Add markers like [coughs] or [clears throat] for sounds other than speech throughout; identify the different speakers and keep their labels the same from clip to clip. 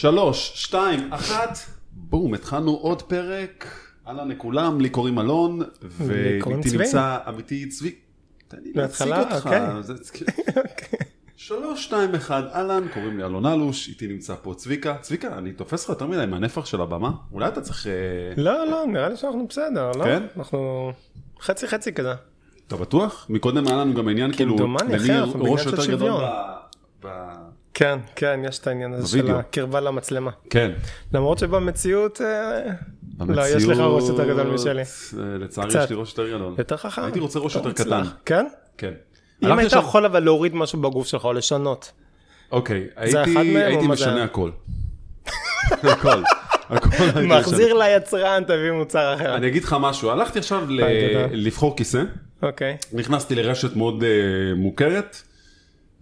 Speaker 1: שלוש, שתיים, אחת, בום, התחלנו עוד פרק. אהלן לכולם, לי קוראים אלון, ואיתי. נמצא עמיתי צבי. תן לי להציג? אותך.
Speaker 2: אוקיי.
Speaker 1: זה- שלוש, שתיים, אחד, אהלן, קוראים לי אלון אלוש, איתי נמצא פה צביקה. צביקה, אני תופס לך יותר מדי מהנפח של הבמה? אולי אתה צריך... אה,
Speaker 2: לא, לא, נראה לי שאנחנו בסדר, לא?
Speaker 1: כן?
Speaker 2: אנחנו חצי חצי כזה.
Speaker 1: אתה בטוח? מקודם היה לנו גם עניין כאילו,
Speaker 2: כמדומני, אחי,
Speaker 1: למי ראש יותר גדול
Speaker 2: כן, כן, יש את העניין הזה של. הקרבה למצלמה.
Speaker 1: כן.
Speaker 2: למרות שבמציאות, אה. לא, יש לך ראש יותר גדול משלי.
Speaker 1: אה, לצערי
Speaker 2: קצת.
Speaker 1: יש לי ראש יותר גדול.
Speaker 2: יותר חכם.
Speaker 1: הייתי רוצה ראש
Speaker 2: יותר מוצלח.
Speaker 1: קטן.
Speaker 2: כן?
Speaker 1: כן.
Speaker 2: אם היית יכול אבל להוריד משהו בגוף שלך או לשנות.
Speaker 1: אוקיי, הייתי [laughs] הייתי משנה? הכל. הכל. הכל
Speaker 2: מחזיר ליצרן, תביא מוצר. אחר.
Speaker 1: אני אגיד לך משהו, הלכתי עכשיו ל-. לבחור כיסא,
Speaker 2: אוקיי.
Speaker 1: נכנסתי לרשת מאוד אה, מוכרת,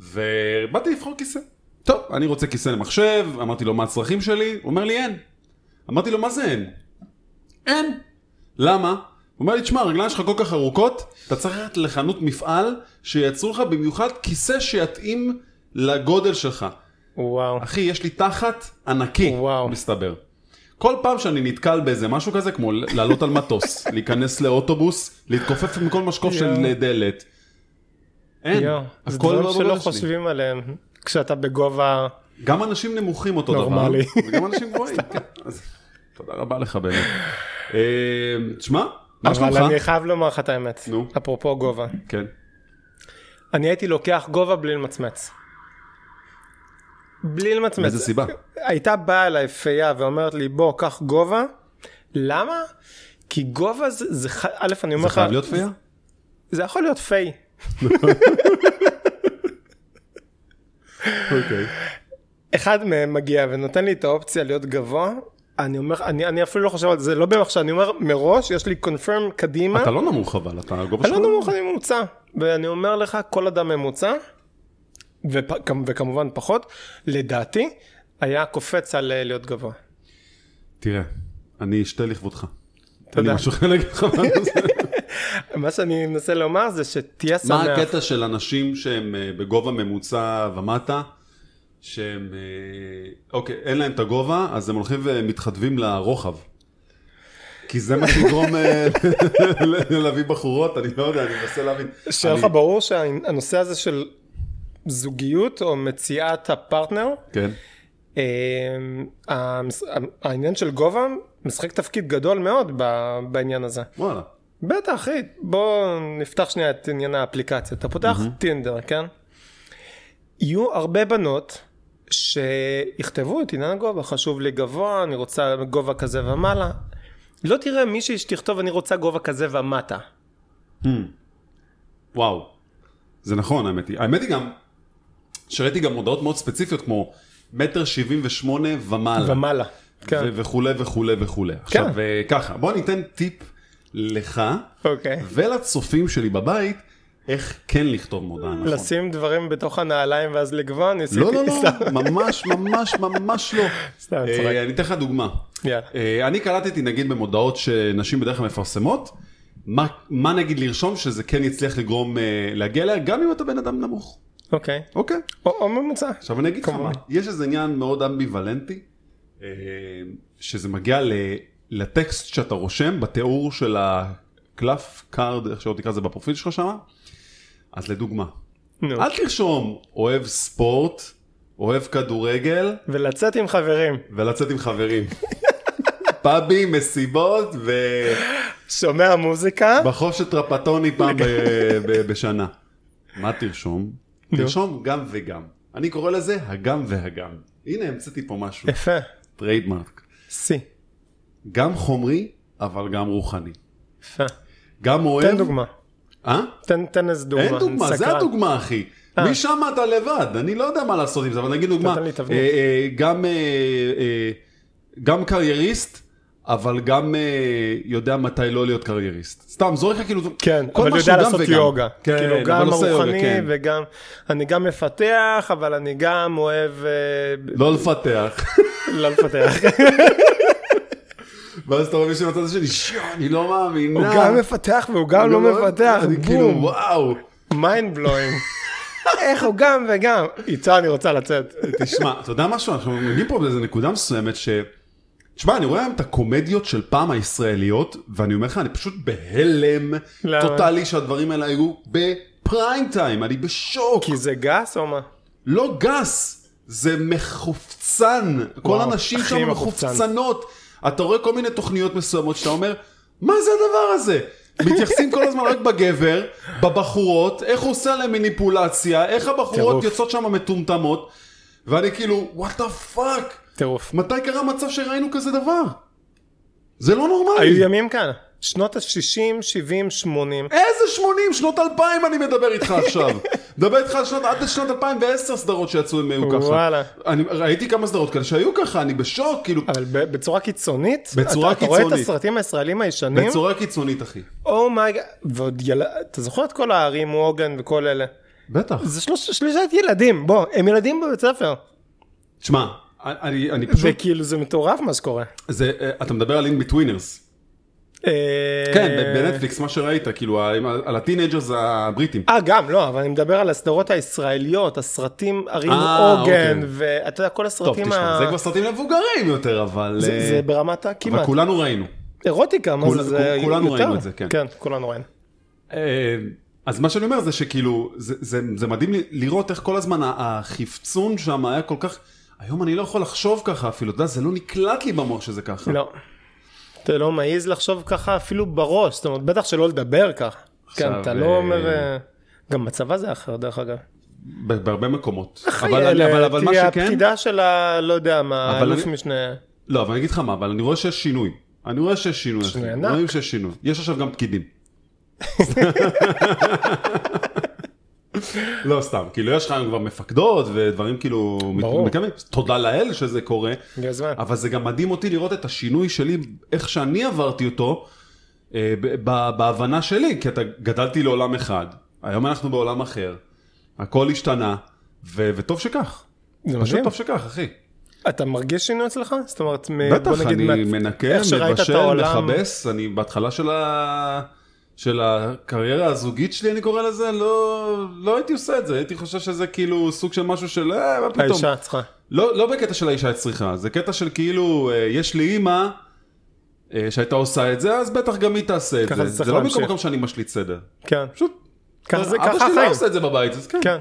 Speaker 1: ובאתי לבחור כיסא. טוב, אני רוצה כיסא למחשב, אמרתי לו מה הצרכים שלי, הוא אומר לי אין. אמרתי לו מה זה אין? אין. למה? הוא אומר לי, תשמע, הרגליים שלך כל כך ארוכות, אתה צריך ללכת לחנות מפעל שייצרו לך במיוחד כיסא שיתאים לגודל שלך.
Speaker 2: וואו.
Speaker 1: אחי, יש לי תחת ענקי,
Speaker 2: וואו.
Speaker 1: מסתבר. כל פעם שאני נתקל באיזה משהו כזה, כמו לעלות על מטוס, [laughs] להיכנס לאוטובוס, להתכופף מכל משקוף של. דלת. אין.
Speaker 2: זה
Speaker 1: הכל
Speaker 2: דברים
Speaker 1: לא
Speaker 2: שלא
Speaker 1: בגודל שלי.
Speaker 2: חושבים עליהם כשאתה בגובה...
Speaker 1: גם אנשים נמוכים אותו
Speaker 2: נורמלי.
Speaker 1: דבר, וגם אנשים גבוהים. כן, אז תודה רבה לך באמת. אה, תשמע, מה שלומך?
Speaker 2: אבל אני חייב לומר לך את האמת.
Speaker 1: נו.
Speaker 2: אפרופו גובה.
Speaker 1: כן.
Speaker 2: אני הייתי לוקח גובה בלי למצמץ. בלי למצמץ.
Speaker 1: מאיזה סיבה?
Speaker 2: הייתה באה אליי פייה ואומרת לי בוא קח גובה. למה? כי גובה זה, זה א' אני אומר
Speaker 1: זה
Speaker 2: לך,
Speaker 1: חייב להיות פייר?
Speaker 2: זה יכול להיות פיי. [laughs]
Speaker 1: אוקיי.
Speaker 2: אחד מהם מגיע ונותן לי את האופציה להיות גבוה. אני אומר, אני, אני אפילו לא חושב על זה, לא במחשב, אני אומר מראש, יש לי קונפירם קדימה.
Speaker 1: אתה לא נמוך אבל, אתה גובה
Speaker 2: אני
Speaker 1: שלך.
Speaker 2: לא נמוך, אני ממוצע. ואני אומר לך, כל אדם ממוצע, ופ, וכמובן פחות, לדעתי, היה קופץ על אה, להיות גבוה.
Speaker 1: תראה, אני אשתה לכבודך.
Speaker 2: תודה.
Speaker 1: אני משהו אחר להגיד לך בנושא. [laughs]
Speaker 2: מה שאני מנסה לומר זה שתהיה שמח.
Speaker 1: מה הקטע של אנשים שהם אה, בגובה ממוצע ומטה, שהם, אה, אוקיי, אין להם את הגובה, אז הם הולכים ומתחדבים לרוחב. כי זה מה שיגרום אה, [laughs] להביא בחורות, אני לא יודע, אני מנסה להבין.
Speaker 2: שיהיה לך ברור שהנושא הזה של זוגיות או מציאת הפרטנר,
Speaker 1: כן,
Speaker 2: אה, העניין של גובה משחק תפקיד גדול מאוד בעניין הזה.
Speaker 1: וואלה.
Speaker 2: בטח אחי, בוא נפתח שנייה את עניין האפליקציה. אתה פותח טינדר, כן? יהיו הרבה בנות שיכתבו את עניין הגובה, חשוב לי גבוה, אני רוצה גובה כזה ומעלה. לא תראה מישהי שתכתוב אני רוצה גובה כזה ומטה.
Speaker 1: וואו. זה נכון, האמת היא. האמת היא גם, שראיתי גם מודעות מאוד ספציפיות, כמו מטר שבעים ושמונה ומעלה.
Speaker 2: ומעלה. כן,
Speaker 1: ו- וכולי וכולי וכולי. עכשיו, אה, ככה, בוא ניתן טיפ לך
Speaker 2: אוקיי.
Speaker 1: ולצופים שלי בבית, איך כן לכתוב מודעה נכון.
Speaker 2: לשים דברים בתוך הנעליים ואז לגבוה, ניסיתי.
Speaker 1: לא, לא, לא. ממש, ממש, ממש לא.
Speaker 2: סתם,
Speaker 1: אה,
Speaker 2: צוחק.
Speaker 1: אני אתן לך דוגמה. אה, אני קלטתי נגיד במודעות שנשים בדרך כלל מפרסמות, מה, מה נגיד לרשום שזה כן יצליח לגרום אה, להגיע אליה, גם אם אתה בן אדם נמוך.
Speaker 2: אוקיי.
Speaker 1: אוקיי?
Speaker 2: או או ממוצע.
Speaker 1: עכשיו אני אגיד לך מה. יש איזה עניין מאוד אמביוולנטי, שזה מגיע ל- לטקסט שאתה רושם בתיאור של הקלף card, איך שלא תקרא לזה בפרופיל שלך שם, אז לדוגמה,
Speaker 2: נו.
Speaker 1: אל תרשום אוהב ספורט, אוהב כדורגל
Speaker 2: ולצאת עם חברים.
Speaker 1: ולצאת עם חברים. פאבים, מסיבות
Speaker 2: שומע מוזיקה.
Speaker 1: ובחושת רפטוני פעם ב- ב- בשנה. מה תרשום? תרשום גם וגם. אני קורא לזה הגם והגם. הנה המצאתי פה משהו.
Speaker 2: יפה.
Speaker 1: trademark.
Speaker 2: שיא.
Speaker 1: גם חומרי, אבל גם רוחני.
Speaker 2: יפה.
Speaker 1: גם אוהב...
Speaker 2: תן דוגמה.
Speaker 1: אה?
Speaker 2: תן, תן איזה דוגמה.
Speaker 1: אין דוגמה,
Speaker 2: אני
Speaker 1: זה
Speaker 2: סקרן.
Speaker 1: הדוגמה אחי.
Speaker 2: אה.
Speaker 1: משם אתה לבד, אני לא יודע מה לעשות עם זה, אבל נגיד דוגמה. אה, אה, גם, אה, אה, גם קרייריסט, אבל גם אה, יודע מתי לא להיות קרייריסט. סתם, זורק לך כאילו,
Speaker 2: כן, אבל יודע לעשות
Speaker 1: וגם.
Speaker 2: יוגה.
Speaker 1: כן,
Speaker 2: כאילו גם
Speaker 1: עושה יוגה,
Speaker 2: הרוחני
Speaker 1: כן.
Speaker 2: וגם, אני גם מפתח, אבל אני גם אוהב אה,
Speaker 1: לא לפתח.
Speaker 2: לא לפתח. [laughs]
Speaker 1: ואז אתה רואה מישהו מהצד השני, שיו, אני לא
Speaker 2: הוא
Speaker 1: מאמינה.
Speaker 2: גם מפתח והוא גם לא מפתח,
Speaker 1: אני כאילו, וואו.
Speaker 2: mind blowing. [laughs] איך הוא גם וגם? איתו אני רוצה לצאת.
Speaker 1: תשמע, אתה יודע משהו? אנחנו מגיעים פה באיזה נקודה מסוימת ש... תשמע, אני רואה היום את הקומדיות של פעם הישראליות, ואני אומר לך, אני פשוט בהלם? טוטאלי שהדברים האלה היו ב prime time, אני בשוק.
Speaker 2: כי זה גס או מה?
Speaker 1: לא גס, זה מחופצן. כל הנשים שם
Speaker 2: מחופצן.
Speaker 1: מחופצנות. אתה רואה כל מיני תוכניות מסוימות שאתה אומר, מה זה הדבר הזה? מתייחסים כל הזמן רק בגבר, בבחורות, איך הוא עושה עליהם מניפולציה, איך הבחורות. יוצאות שם מטומטמות, ואני כאילו, what the fuck?
Speaker 2: טירוף.
Speaker 1: מתי קרה מצב שראינו כזה דבר? זה לא נורמלי.
Speaker 2: היו ימים כאן. שנות ה-60, 70, 80.
Speaker 1: איזה 80? שנות 2000 אני מדבר איתך עכשיו. [laughs] מדבר איתך על שנות, עד לשנות 2010 סדרות שיצאו הם היו ככה.
Speaker 2: וואלה.
Speaker 1: אני ראיתי כמה סדרות כאלה שהיו ככה, אני בשוק, כאילו,
Speaker 2: אבל בצורה קיצונית?
Speaker 1: בצורה
Speaker 2: אתה, אתה רואה את
Speaker 1: קיצונית.
Speaker 2: הסרטים הישראלים הישנים?
Speaker 1: בצורה קיצונית אחי.
Speaker 2: אומייגה. ועוד יל... אתה זוכר את כל הערים, ווגן וכל אלה?
Speaker 1: בטח.
Speaker 2: זה שלוש, שלושת ילדים, בוא, הם ילדים בבית ספר.
Speaker 1: תשמע, אני, אני פשוט,
Speaker 2: וכאילו זה מטורף מה שקורה.
Speaker 1: זה, אה, אתה מדבר על אין ביטווינרס.
Speaker 2: אה,
Speaker 1: כן, בנטפליקס, מה שראית, כאילו, על הטינג'רס הבריטים.
Speaker 2: אה, גם, לא, אבל אני מדבר על הסדרות הישראליות, הסרטים, ערים
Speaker 1: אה,
Speaker 2: עוגן,
Speaker 1: אוקיי.
Speaker 2: ואתה יודע, כל
Speaker 1: טוב,
Speaker 2: הסרטים
Speaker 1: תשמע,
Speaker 2: ה...
Speaker 1: זה כבר סרטים מבוגרים יותר, אבל...
Speaker 2: זה,
Speaker 1: אה,
Speaker 2: ברמת
Speaker 1: אבל
Speaker 2: הכמעט.
Speaker 1: כולנו ראינו.
Speaker 2: אירוטיקה, מה זה? זה
Speaker 1: כול- כולנו? ראינו את זה, כן.
Speaker 2: כן, כולנו ראינו.
Speaker 1: אה, אז מה שאני אומר זה שכאילו, זה, מדהים לראות איך כל הזמן החפצון שם היה כל כך... היום אני לא יכול לחשוב ככה אפילו, אתה יודע, זה לא נקלט לי במוח שזה ככה.
Speaker 2: לא. אתה לא מעז לחשוב ככה אפילו בראש, זאת אומרת, בטח שלא לדבר ככה. כן, אתה
Speaker 1: אה,
Speaker 2: לא אומר... אה, גם בצבא זה אחר, דרך אגב.
Speaker 1: בהרבה מקומות. אבל, אבל, אבל מה
Speaker 2: תהיה
Speaker 1: שכן...
Speaker 2: הפקידה של ה... לא יודע מה, אלוף
Speaker 1: אני-
Speaker 2: משנה.
Speaker 1: לא, אבל אני אגיד לך מה, אבל אני רואה שיש שינוי. אני רואה שיש שינוי.
Speaker 2: שינוי ענק.
Speaker 1: רואים שיש שינוי. יש עכשיו גם פקידים. [laughs] לא סתם, כאילו יש לך היום כבר מפקדות ודברים כאילו
Speaker 2: ברור.
Speaker 1: מקיימים, תודה לאל שזה קורה. אבל זה גם מדהים אותי לראות את השינוי שלי, איך שאני עברתי אותו, אה, ב- בהבנה שלי, כי אתה גדלתי לעולם אחד, היום אנחנו בעולם אחר, הכל השתנה, ו- וטוב שכך. פשוט
Speaker 2: מדהים.
Speaker 1: טוב שכך, אחי.
Speaker 2: אתה מרגיש שינוי אצלך? זאת אומרת,
Speaker 1: בטח,
Speaker 2: בוא נגיד,
Speaker 1: אני
Speaker 2: מה-
Speaker 1: מנקה, מבשל,
Speaker 2: העולם-
Speaker 1: מכבס, אני בהתחלה של, ה... של הקריירה הזוגית שלי, אני קורא לזה, לא, לא הייתי עושה את זה, הייתי חושב שזה כאילו סוג של משהו של, אה, מה פתאום.
Speaker 2: האישה צריכה.
Speaker 1: לא, לא בקטע של האישה צריכה, זה קטע של כאילו, אה, יש לי אימא אה, שהייתה עושה את זה, אז בטח גם היא תעשה את זה.
Speaker 2: זה
Speaker 1: זה לא. במקום מקום שאני משליט סדר.
Speaker 2: כן.
Speaker 1: פשוט,
Speaker 2: ככה זה,
Speaker 1: אבא
Speaker 2: ככה
Speaker 1: שלי לא. עושה את זה בבית, אז כן.
Speaker 2: כן.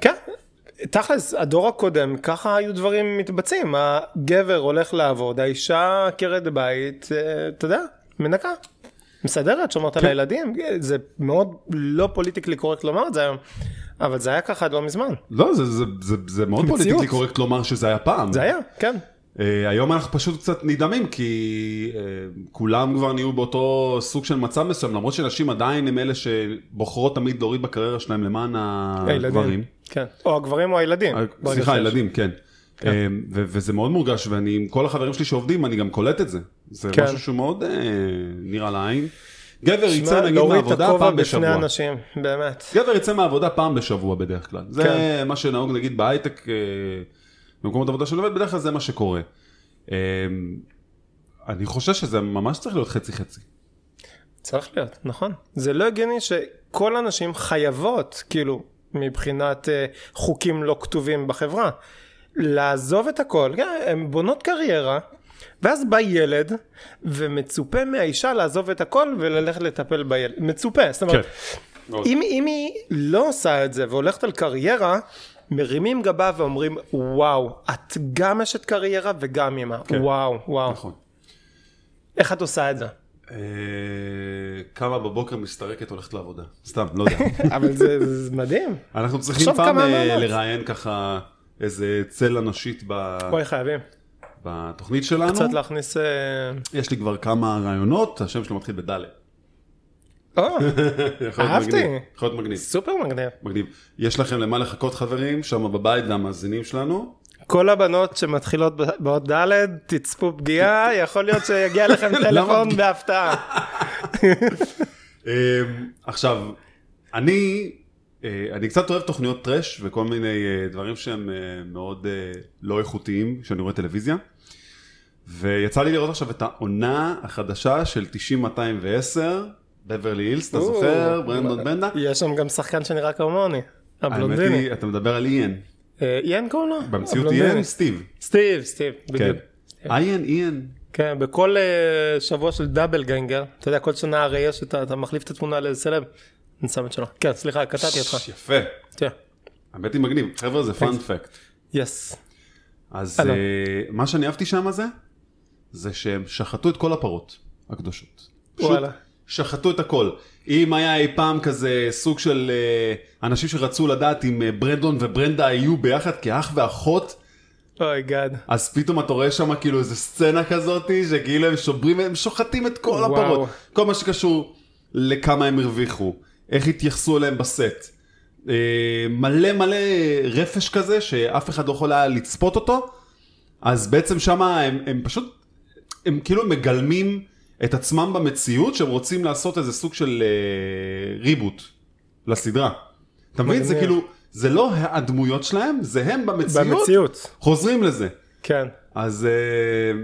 Speaker 2: כן. תכלס, הדור הקודם, ככה היו דברים מתבצעים. הגבר הולך לעבוד, האישה עקרת בית, אה, אתה יודע, מנקה. מסדרת, שומרת על
Speaker 1: כן.
Speaker 2: הילדים. זה מאוד לא politically correct לומר את זה היום, אבל זה היה ככה עד לא מזמן.
Speaker 1: לא, זה, זה, זה, זה מאוד. politically correct לומר שזה היה פעם.
Speaker 2: זה היה, כן.
Speaker 1: אה, היום אנחנו פשוט קצת נדהמים, כי אה, כולם כבר נהיו באותו סוג של מצב מסוים, למרות שנשים עדיין הם אלה שבוחרות תמיד להוריד בקריירה שלהם למען הגברים.
Speaker 2: כן. או הגברים או הילדים.
Speaker 1: אה, סליחה,
Speaker 2: שיש.
Speaker 1: ילדים, כן. אה, וזה מאוד מורגש, ואני עם כל החברים שלי שעובדים, אני גם קולט את זה. זה
Speaker 2: כן.
Speaker 1: משהו שהוא מאוד אה, נראה לעין. גבר
Speaker 2: שמע,
Speaker 1: יצא נגיד
Speaker 2: להוריד את
Speaker 1: מהעבודה
Speaker 2: הכובע
Speaker 1: פעם
Speaker 2: בפני
Speaker 1: בשבוע.
Speaker 2: אנשים, באמת.
Speaker 1: גבר יצא מהעבודה פעם בשבוע בדרך כלל. זה
Speaker 2: כן.
Speaker 1: מה שנהוג נגיד בהייטק, אה, במקומות עבודה שאני עובד, בדרך כלל זה מה שקורה. אה, אני חושב שזה ממש צריך להיות חצי חצי.
Speaker 2: צריך להיות, נכון. זה לא הגיוני שכל הנשים חייבות, כאילו, מבחינת אה, חוקים לא כתובים בחברה, לעזוב את הכל, כן, הן בונות קריירה, ואז בא ילד, ומצופה מהאישה לעזוב את הכל וללכת לטפל בילד. מצופה, זאת אומרת,
Speaker 1: כן.
Speaker 2: אם, אם היא לא עושה את זה והולכת על קריירה, מרימים גבה ואומרים, וואו, את גם אשת קריירה וגם אמא.
Speaker 1: כן.
Speaker 2: וואו, וואו.
Speaker 1: נכון.
Speaker 2: איך את עושה את זה?
Speaker 1: אה, קמה בבוקר מסתרקת הולכת לעבודה. סתם, לא יודע. [laughs]
Speaker 2: אבל זה, מדהים.
Speaker 1: אנחנו צריכים פעם אה. לראיין ככה איזה צלע נשית ב-
Speaker 2: וואי, חייבים.
Speaker 1: בתוכנית שלנו.
Speaker 2: קצת להכניס... אה,
Speaker 1: יש לי כבר כמה רעיונות, השם שלו מתחיל בדלת.
Speaker 2: או, [laughs] אהבתי.
Speaker 1: יכול להיות מגניב.
Speaker 2: סופר מגניב.
Speaker 1: מגניב. יש לכם למה לחכות חברים, שם בבית והמאזינים שלנו.
Speaker 2: כל הבנות שמתחילות ב- באות ד', תצפו פגיעה, [laughs] יכול להיות שיגיע לכם [laughs] טלפון? בהפתעה.
Speaker 1: אמ, עכשיו, אני, אני קצת אוהב תוכניות טראש וכל מיני אה, דברים שהם אה, מאוד אה, לא איכותיים כשאני רואה טלוויזיה. ויצא לי לראות עכשיו את העונה החדשה של 90-210, בברלי הילס, אתה זוכר? ברנדון בנדה.
Speaker 2: יש שם גם שחקן שנראה כמוני.
Speaker 1: האמת
Speaker 2: הבלונדיני.
Speaker 1: היא, אתה מדבר על איין.
Speaker 2: אה, איין קוראים לו?
Speaker 1: במציאות. איין, סטיב.
Speaker 2: סטיב, סטיב,
Speaker 1: כן.
Speaker 2: בדיוק.
Speaker 1: איין, איין.
Speaker 2: כן, בכל אה, שבוע של doppelganger, אתה יודע, כל שנה הרי יש, אתה מחליף את התמונה לסלב, אני שם את שלו. כן, סליחה, קטעתי אותך.
Speaker 1: יפה.
Speaker 2: כן.
Speaker 1: האמת היא מגניב. חבר'ה, זה fun
Speaker 2: fact.
Speaker 1: yes.
Speaker 2: אז.
Speaker 1: אה, מה שאני אהבתי שם זה, זה שהם שחטו את כל הפרות הקדושות. פשוט. שחטו את הכל. אם היה אי פעם כזה סוג של אה, אנשים שרצו לדעת אם אה, ברנדון וברנדה היו ביחד כאח ואחות,
Speaker 2: אוי גאד.
Speaker 1: אז פתאום אתה רואה שם כאילו איזה סצנה כזאת, שכאילו הם שוברים, הם שוחטים את כל
Speaker 2: וואו.
Speaker 1: הפרות. כל מה שקשור לכמה הם הרוויחו, איך התייחסו אליהם בסט. אה, מלא מלא רפש כזה, שאף אחד לא יכול היה לצפות אותו, אז בעצם שם הם, הם פשוט, הם כאילו מגלמים את עצמם במציאות, שהם רוצים לעשות איזה סוג של אה, ריבוט לסדרה. אתה מבין? זה. כאילו, זה לא הדמויות שלהם, זה הם במציאות,
Speaker 2: במציאות.
Speaker 1: חוזרים לזה.
Speaker 2: כן.
Speaker 1: אז אה,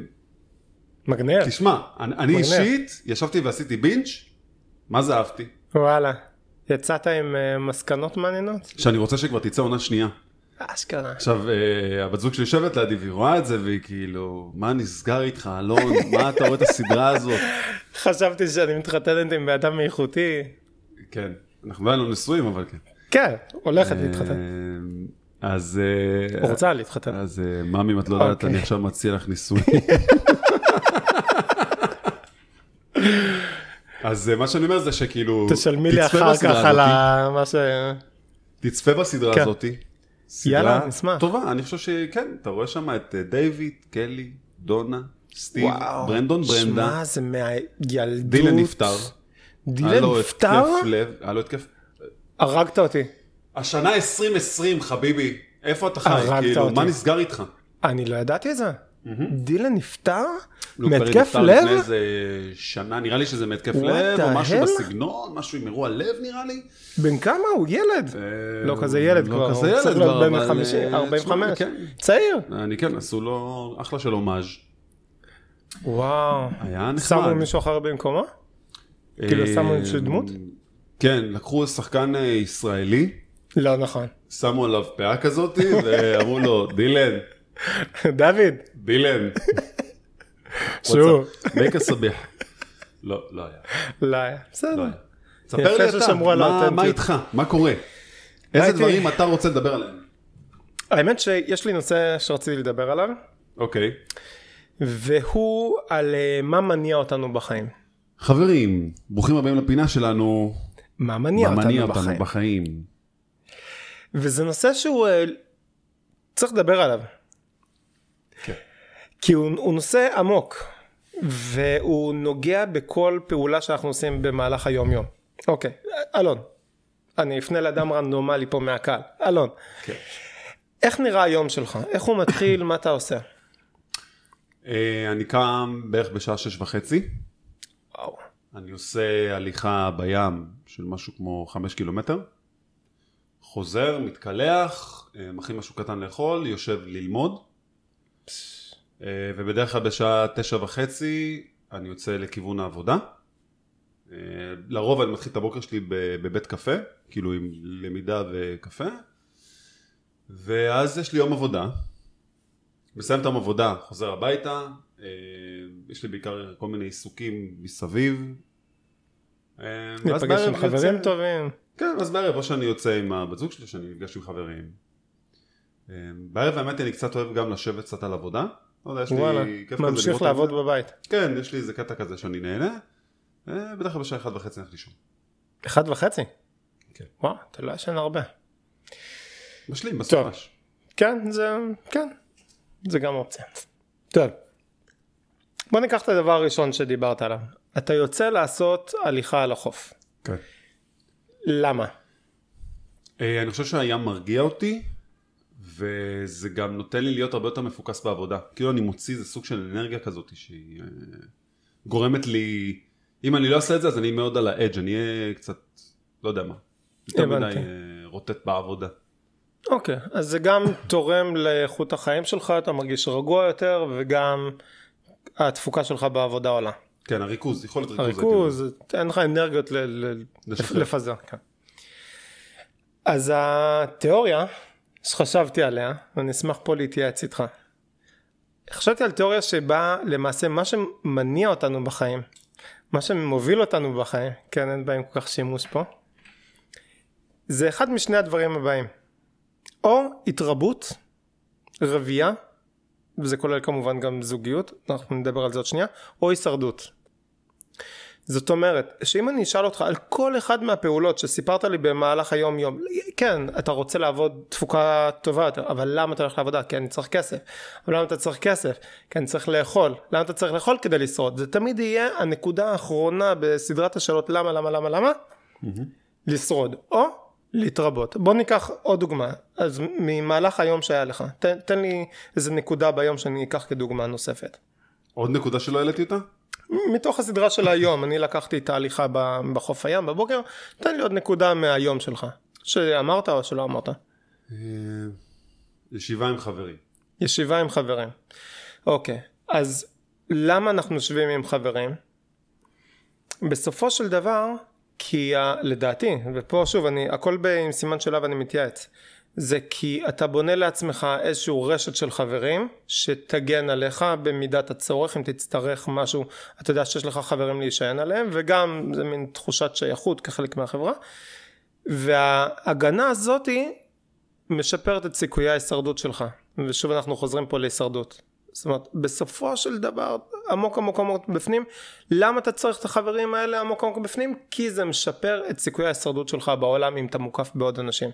Speaker 2: מגניב.
Speaker 1: תשמע, אני, אני
Speaker 2: מגניב.
Speaker 1: אישית ישבתי ועשיתי בינץ', מה זה אהבתי?
Speaker 2: וואלה. יצאת עם אה, מסקנות מעניינות?
Speaker 1: שאני רוצה שכבר תצא עונה שנייה.
Speaker 2: אשכרה.
Speaker 1: עכשיו, אה, הבת זוג שלי יושבת לידי והיא רואה את זה והיא כאילו, מה נסגר איתך, אלון? מה אתה רואה את הסדרה הזאת? [laughs]
Speaker 2: חשבתי שאני מתחתנת עם אדם איכותי.
Speaker 1: כן, אנחנו עדיין לא נשואים, אבל כן.
Speaker 2: כן, הולכת להתחתן.
Speaker 1: אה, אז... אה,
Speaker 2: או רוצה להתחתן.
Speaker 1: אז ממי, אם את לא יודעת,
Speaker 2: אוקיי.
Speaker 1: אני עכשיו מציע לך נישואים. [laughs] אז אה, מה שאני אומר זה שכאילו,
Speaker 2: תשלמי לי אחר כך על. ה... מה ש...
Speaker 1: תצפה בסדרה
Speaker 2: כן.
Speaker 1: הזאתי.
Speaker 2: יאללה, נשמח.
Speaker 1: טובה, אני חושב שכן, אתה רואה שם את אה, דיוויד, קלי, דונה, סטיב,
Speaker 2: וואו.
Speaker 1: ברנדון ברנדה,
Speaker 2: שמע, זה מהילדות.
Speaker 1: דילן נפטר. היה
Speaker 2: דילן
Speaker 1: לו
Speaker 2: נפטר?
Speaker 1: התקף לב, היה לו התקף.
Speaker 2: הרגת אותי.
Speaker 1: השנה 2020, חביבי, איפה אתה חי?
Speaker 2: הרגת
Speaker 1: כאילו,
Speaker 2: אותי.
Speaker 1: מה נסגר איתך?
Speaker 2: אני לא ידעתי את זה. דילן נפטר?
Speaker 1: פרי
Speaker 2: מהתקף
Speaker 1: נפטר
Speaker 2: לב?
Speaker 1: לפני איזה שנה, נראה לי שזה מהתקף לב, או משהו? בסגנון, משהו עם אירוע לב נראה לי.
Speaker 2: בן כמה הוא? ילד.
Speaker 1: אה,
Speaker 2: לא כזה ילד
Speaker 1: לא
Speaker 2: כבר,
Speaker 1: כזה
Speaker 2: הוא צריך
Speaker 1: ילד
Speaker 2: להיות
Speaker 1: כבר,
Speaker 2: בן 50,
Speaker 1: אה,
Speaker 2: 45.
Speaker 1: תשמע, כן.
Speaker 2: צעיר.
Speaker 1: אני כן, עשו לו אחלה של הומאז'.
Speaker 2: וואו.
Speaker 1: היה נחמד.
Speaker 2: שמו מישהו אחר במקומו? כאילו,
Speaker 1: אה,
Speaker 2: שמו איזושהי דמות?
Speaker 1: כן, לקחו שחקן אה, ישראלי,
Speaker 2: לא נכון.
Speaker 1: שמו עליו פאה כזאת, ואמרו לו, דילן, [laughs]
Speaker 2: דוד.
Speaker 1: דילן, [laughs]
Speaker 2: שהוא.
Speaker 1: מייקה סביח. לא, לא היה.
Speaker 2: לא היה. בסדר.
Speaker 1: לא. ספר לי אתה, מה- איתך? מה קורה? איזה דברים אתה רוצה לדבר עליהם?
Speaker 2: האמת שיש לי נושא שרציתי לדבר עליו,
Speaker 1: אוקיי.
Speaker 2: והוא על אה, מה מניע אותנו בחיים.
Speaker 1: חברים, ברוכים הבאים לפינה שלנו.
Speaker 2: מה מניע
Speaker 1: מה מניע
Speaker 2: אותנו. בחיים. וזה נושא שהוא אה, צריך לדבר עליו. כי הוא, הוא נושא עמוק, והוא נוגע בכל פעולה שאנחנו עושים במהלך היום יום. אוקיי, אלון, אני אפנה לאדם רנדומלי פה מהקהל. אלון,
Speaker 1: כן.
Speaker 2: איך נראה היום שלך? איך הוא מתחיל? מה אתה עושה?
Speaker 1: אה, אני קם בערך בשעה שש וחצי.
Speaker 2: וואו.
Speaker 1: אני עושה הליכה בים של משהו כמו חמש קילומטר. חוזר, מתקלח, אה, מכין משהו קטן לאכול, יושב ללמוד. אה, ובדרך כלל בשעה תשע וחצי אני יוצא לכיוון העבודה. אה, לרוב אני מתחיל את הבוקר שלי בבית קפה, כאילו עם למידה וקפה. ואז יש לי יום עבודה. מסיים את היום עבודה, חוזר הביתה, אה, יש לי בעיקר כל מיני עיסוקים מסביב. אה,
Speaker 2: ניפגש עם חברים
Speaker 1: יוצא-
Speaker 2: טובים.
Speaker 1: כן, אז בערב או שאני יוצא עם הבת זוג שלי, שאני נפגש עם חברים. אה, בערב האמת אני קצת אוהב גם לשבת קצת על עבודה. לא יודע, יש
Speaker 2: וואלה,
Speaker 1: לי כיף כזה
Speaker 2: ממשיך לעבוד. בבית.
Speaker 1: כן, יש לי איזה קטע כזה שאני נהנה. אה, בדרך כלל בשעה אחת וחצי הולך לישון.
Speaker 2: אחד וחצי?
Speaker 1: כן.
Speaker 2: וואו, אתה לא ישן הרבה.
Speaker 1: משלים. בסופש.
Speaker 2: כן, זה, כן, זה גם אופציה. טוב. בוא ניקח את הדבר הראשון שדיברת עליו. אתה יוצא לעשות הליכה על החוף.
Speaker 1: כן.
Speaker 2: למה?
Speaker 1: אה, אני חושב שהים מרגיע אותי, וזה גם נותן לי להיות הרבה יותר מפוקס בעבודה. כאילו אני מוציא איזה סוג של אנרגיה כזאת שהיא אה, גורמת לי, אם אני לא אעשה את זה אז אני מאוד על האדג', אני אהיה קצת, לא יודע מה, יותר מדי. אה, רוטט בעבודה.
Speaker 2: אוקיי, אז זה גם תורם לאיכות החיים שלך, אתה מרגיש רגוע יותר, וגם התפוקה שלך בעבודה עולה.
Speaker 1: כן, הריכוז, יכולת ריכוז.
Speaker 2: הריכוז, אין לך אנרגיות ל- ל-
Speaker 1: לשחרר.
Speaker 2: לפזר. כן. אז התיאוריה שחשבתי עליה, ואני אשמח פה להתייעץ איתך. חשבתי על תיאוריה שבה למעשה מה שמניע אותנו בחיים, מה שמוביל אותנו בחיים, כן אין בהם כל כך שימוש פה, זה אחד משני הדברים הבאים. או התרבות, רבייה, וזה כולל כמובן גם זוגיות, אנחנו נדבר על זה עוד שנייה, או הישרדות. זאת אומרת, שאם אני אשאל אותך על כל אחד מהפעולות שסיפרת לי במהלך היום יום, כן, אתה רוצה לעבוד תפוקה טובה יותר, אבל למה אתה הולך לעבודה? כי אני צריך כסף. אבל למה אתה צריך כסף? כי אני צריך לאכול. למה אתה צריך לאכול כדי לשרוד? זה תמיד יהיה הנקודה האחרונה בסדרת השאלות למה, למה, למה, למה? Mm-hmm. לשרוד. או להתרבות. בוא ניקח עוד דוגמה, אז ממהלך היום שהיה לך, תן, תן לי איזה נקודה ביום שאני אקח כדוגמה נוספת.
Speaker 1: עוד נקודה שלא העליתי אותה?
Speaker 2: מתוך הסדרה של היום, אני לקחתי את ההליכה בחוף הים בבוקר, תן לי עוד נקודה מהיום שלך, שאמרת או שלא אמרת. אה,
Speaker 1: ישיבה עם חברים.
Speaker 2: ישיבה עם חברים. אוקיי, אז למה אנחנו יושבים עם חברים? בסופו של דבר, כי ה, לדעתי, ופה שוב, אני, הכל עם סימן שאלה ואני מתייעץ, זה כי אתה בונה לעצמך איזשהו רשת של חברים שתגן עליך במידת הצורך אם תצטרך משהו אתה יודע שיש לך חברים להישען עליהם וגם זה מין תחושת שייכות כחלק מהחברה וההגנה הזאתי משפרת את סיכויי ההישרדות שלך ושוב אנחנו חוזרים פה להישרדות זאת אומרת בסופו של דבר עמוק עמוק עמוק בפנים למה אתה צריך את החברים האלה עמוק עמוק בפנים כי זה משפר את סיכויי ההישרדות שלך בעולם אם אתה מוקף בעוד אנשים.